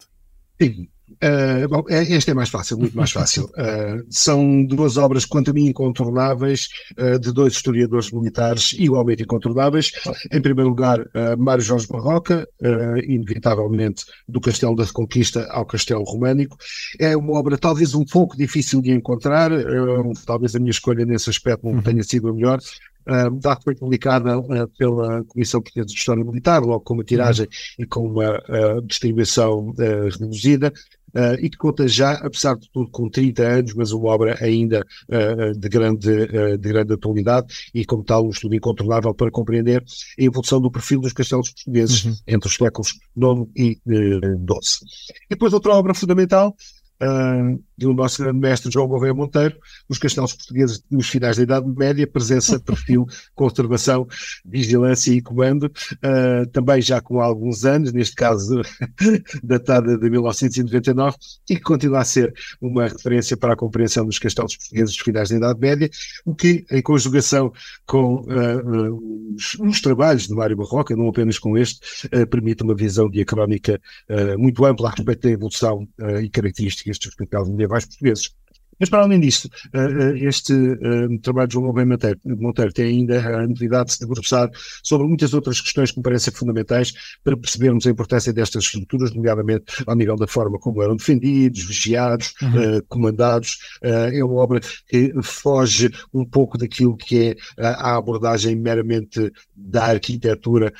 Sim. Uh, bom, é, este é mais fácil, muito mais fácil. Uh, são duas obras, quanto a mim, incontornáveis, uh, de dois historiadores militares igualmente incontornáveis. Em primeiro lugar, Mário Jorge Barroca, inevitavelmente do Castelo da Reconquista ao Castelo Românico. É uma obra talvez um pouco difícil de encontrar, talvez a minha escolha nesse aspecto não uhum. tenha sido a melhor, uh, que foi publicada uh, pela Comissão Portuguesa de História Militar, logo com uma tiragem uhum. e com uma uh, distribuição reduzida. Uh, e que conta já, apesar de tudo, com 30 anos, mas uma obra ainda uh, de, grande, uh, de grande atualidade e, como tal, um estudo incontornável para compreender a evolução do perfil dos castelos portugueses uhum. entre os séculos IX e XII. E depois outra obra fundamental, uh, do nosso grande mestre João Gouveia Monteiro, os castelos portugueses nos finais da Idade Média, presença, perfil, conservação, vigilância e comando, uh, também já com alguns anos, neste caso datada de 1999, e que continua a ser uma referência para a compreensão dos castelos portugueses dos finais da Idade Média, o que, em conjugação com uh, os, os, trabalhos de Mário Barroca, não apenas com este, permite uma visão diacrónica muito ampla a respeito da evolução e características estes hospitais medievais portugueses. Mas, para além disso, eh, eh, este eh, trabalho de João Alves Monteiro tem ainda a novidade de se debruçar sobre muitas outras questões que me parecem fundamentais para percebermos a importância destas estruturas, nomeadamente ao nível da forma como eram defendidos, vigiados, uhum. comandados. É uma obra que foge um pouco daquilo que é a abordagem meramente da arquitetura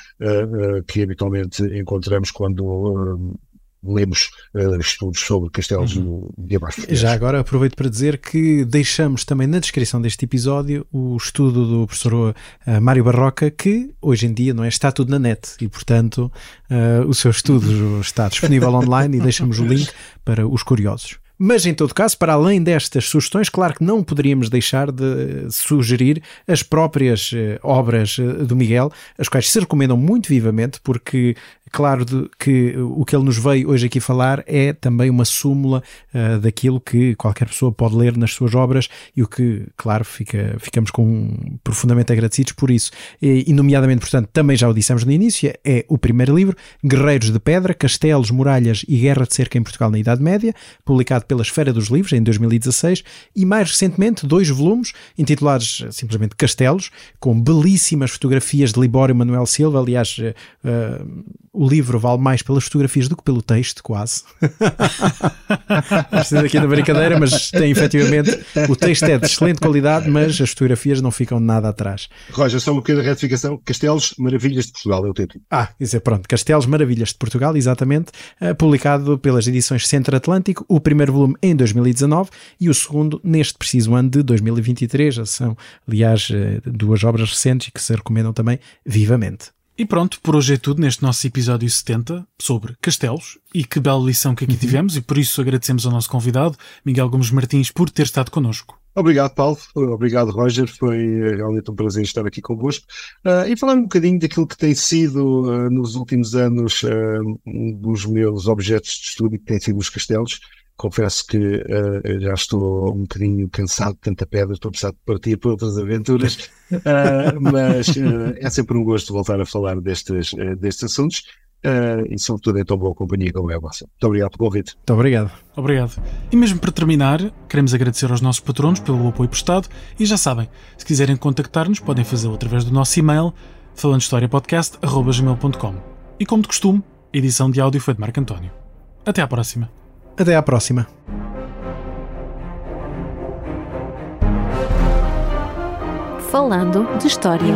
que habitualmente encontramos quando lemos uh, estudos sobre castelos uhum. medievais. Já agora aproveito para dizer que deixamos também na descrição deste episódio o estudo do professor uh, Mário Barroca, que hoje em dia não é, está tudo na net e, portanto, uh, o seu estudo está disponível online e deixamos o link para os curiosos. Mas, em todo caso, para além destas sugestões, claro que não poderíamos deixar de sugerir as próprias obras do Miguel, as quais se recomendam muito vivamente, porque Claro de, que o que ele nos veio hoje aqui falar é também uma súmula uh, daquilo que qualquer pessoa pode ler nas suas obras e o que, claro, fica, ficamos com, profundamente agradecidos por isso. E, e, nomeadamente, portanto, também já o dissemos no início, é o primeiro livro, Guerreiros de Pedra, Castelos, Muralhas e Guerra de Cerca em Portugal na Idade Média, publicado pela Esfera dos Livros em 2016, e mais recentemente dois volumes intitulados simplesmente Castelos, com belíssimas fotografias de Libório Manuel Silva, aliás, uh, o livro vale mais pelas fotografias do que pelo texto, quase. Estou aqui na brincadeira, mas tem efetivamente. O texto é de excelente qualidade, mas as fotografias não ficam nada atrás. Roger, só uma pequena retificação: Castelos Maravilhas de Portugal é o título. Ah, isso é pronto. Castelos Maravilhas de Portugal, exatamente. Eh, publicado pelas edições Centro Atlântico, o primeiro volume em 2019 e o segundo neste preciso ano de 2023. São, aliás, eh, duas obras recentes que se recomendam também vivamente. E pronto, por hoje é tudo neste nosso episódio 70 sobre castelos. E que bela lição que aqui uhum. tivemos, e por isso agradecemos ao nosso convidado, Miguel Gomes Martins, por ter estado connosco. Obrigado, Paulo. Obrigado, Roger. Foi eh, realmente um prazer estar aqui convosco. Uh, e falando um bocadinho daquilo que tem sido, uh, nos últimos anos, uh, um dos meus objetos de estudo, que tem sido os castelos confesso que uh, já estou um bocadinho cansado de tanta pedra, estou a precisar de partir para outras aventuras, uh, mas uh, é sempre um gosto voltar a falar destes, destes assuntos. e sobretudo em tão boa companhia como é a vossa. Muito obrigado pelo convite. Muito obrigado. Obrigado. E mesmo para terminar, queremos agradecer aos nossos patronos pelo apoio prestado e já sabem, se quiserem contactar-nos, podem fazê-lo através do nosso e-mail falandohistoriapodcast.com E como de costume, a edição de áudio foi de Marco António. Até à próxima. Até à próxima. Falando de História.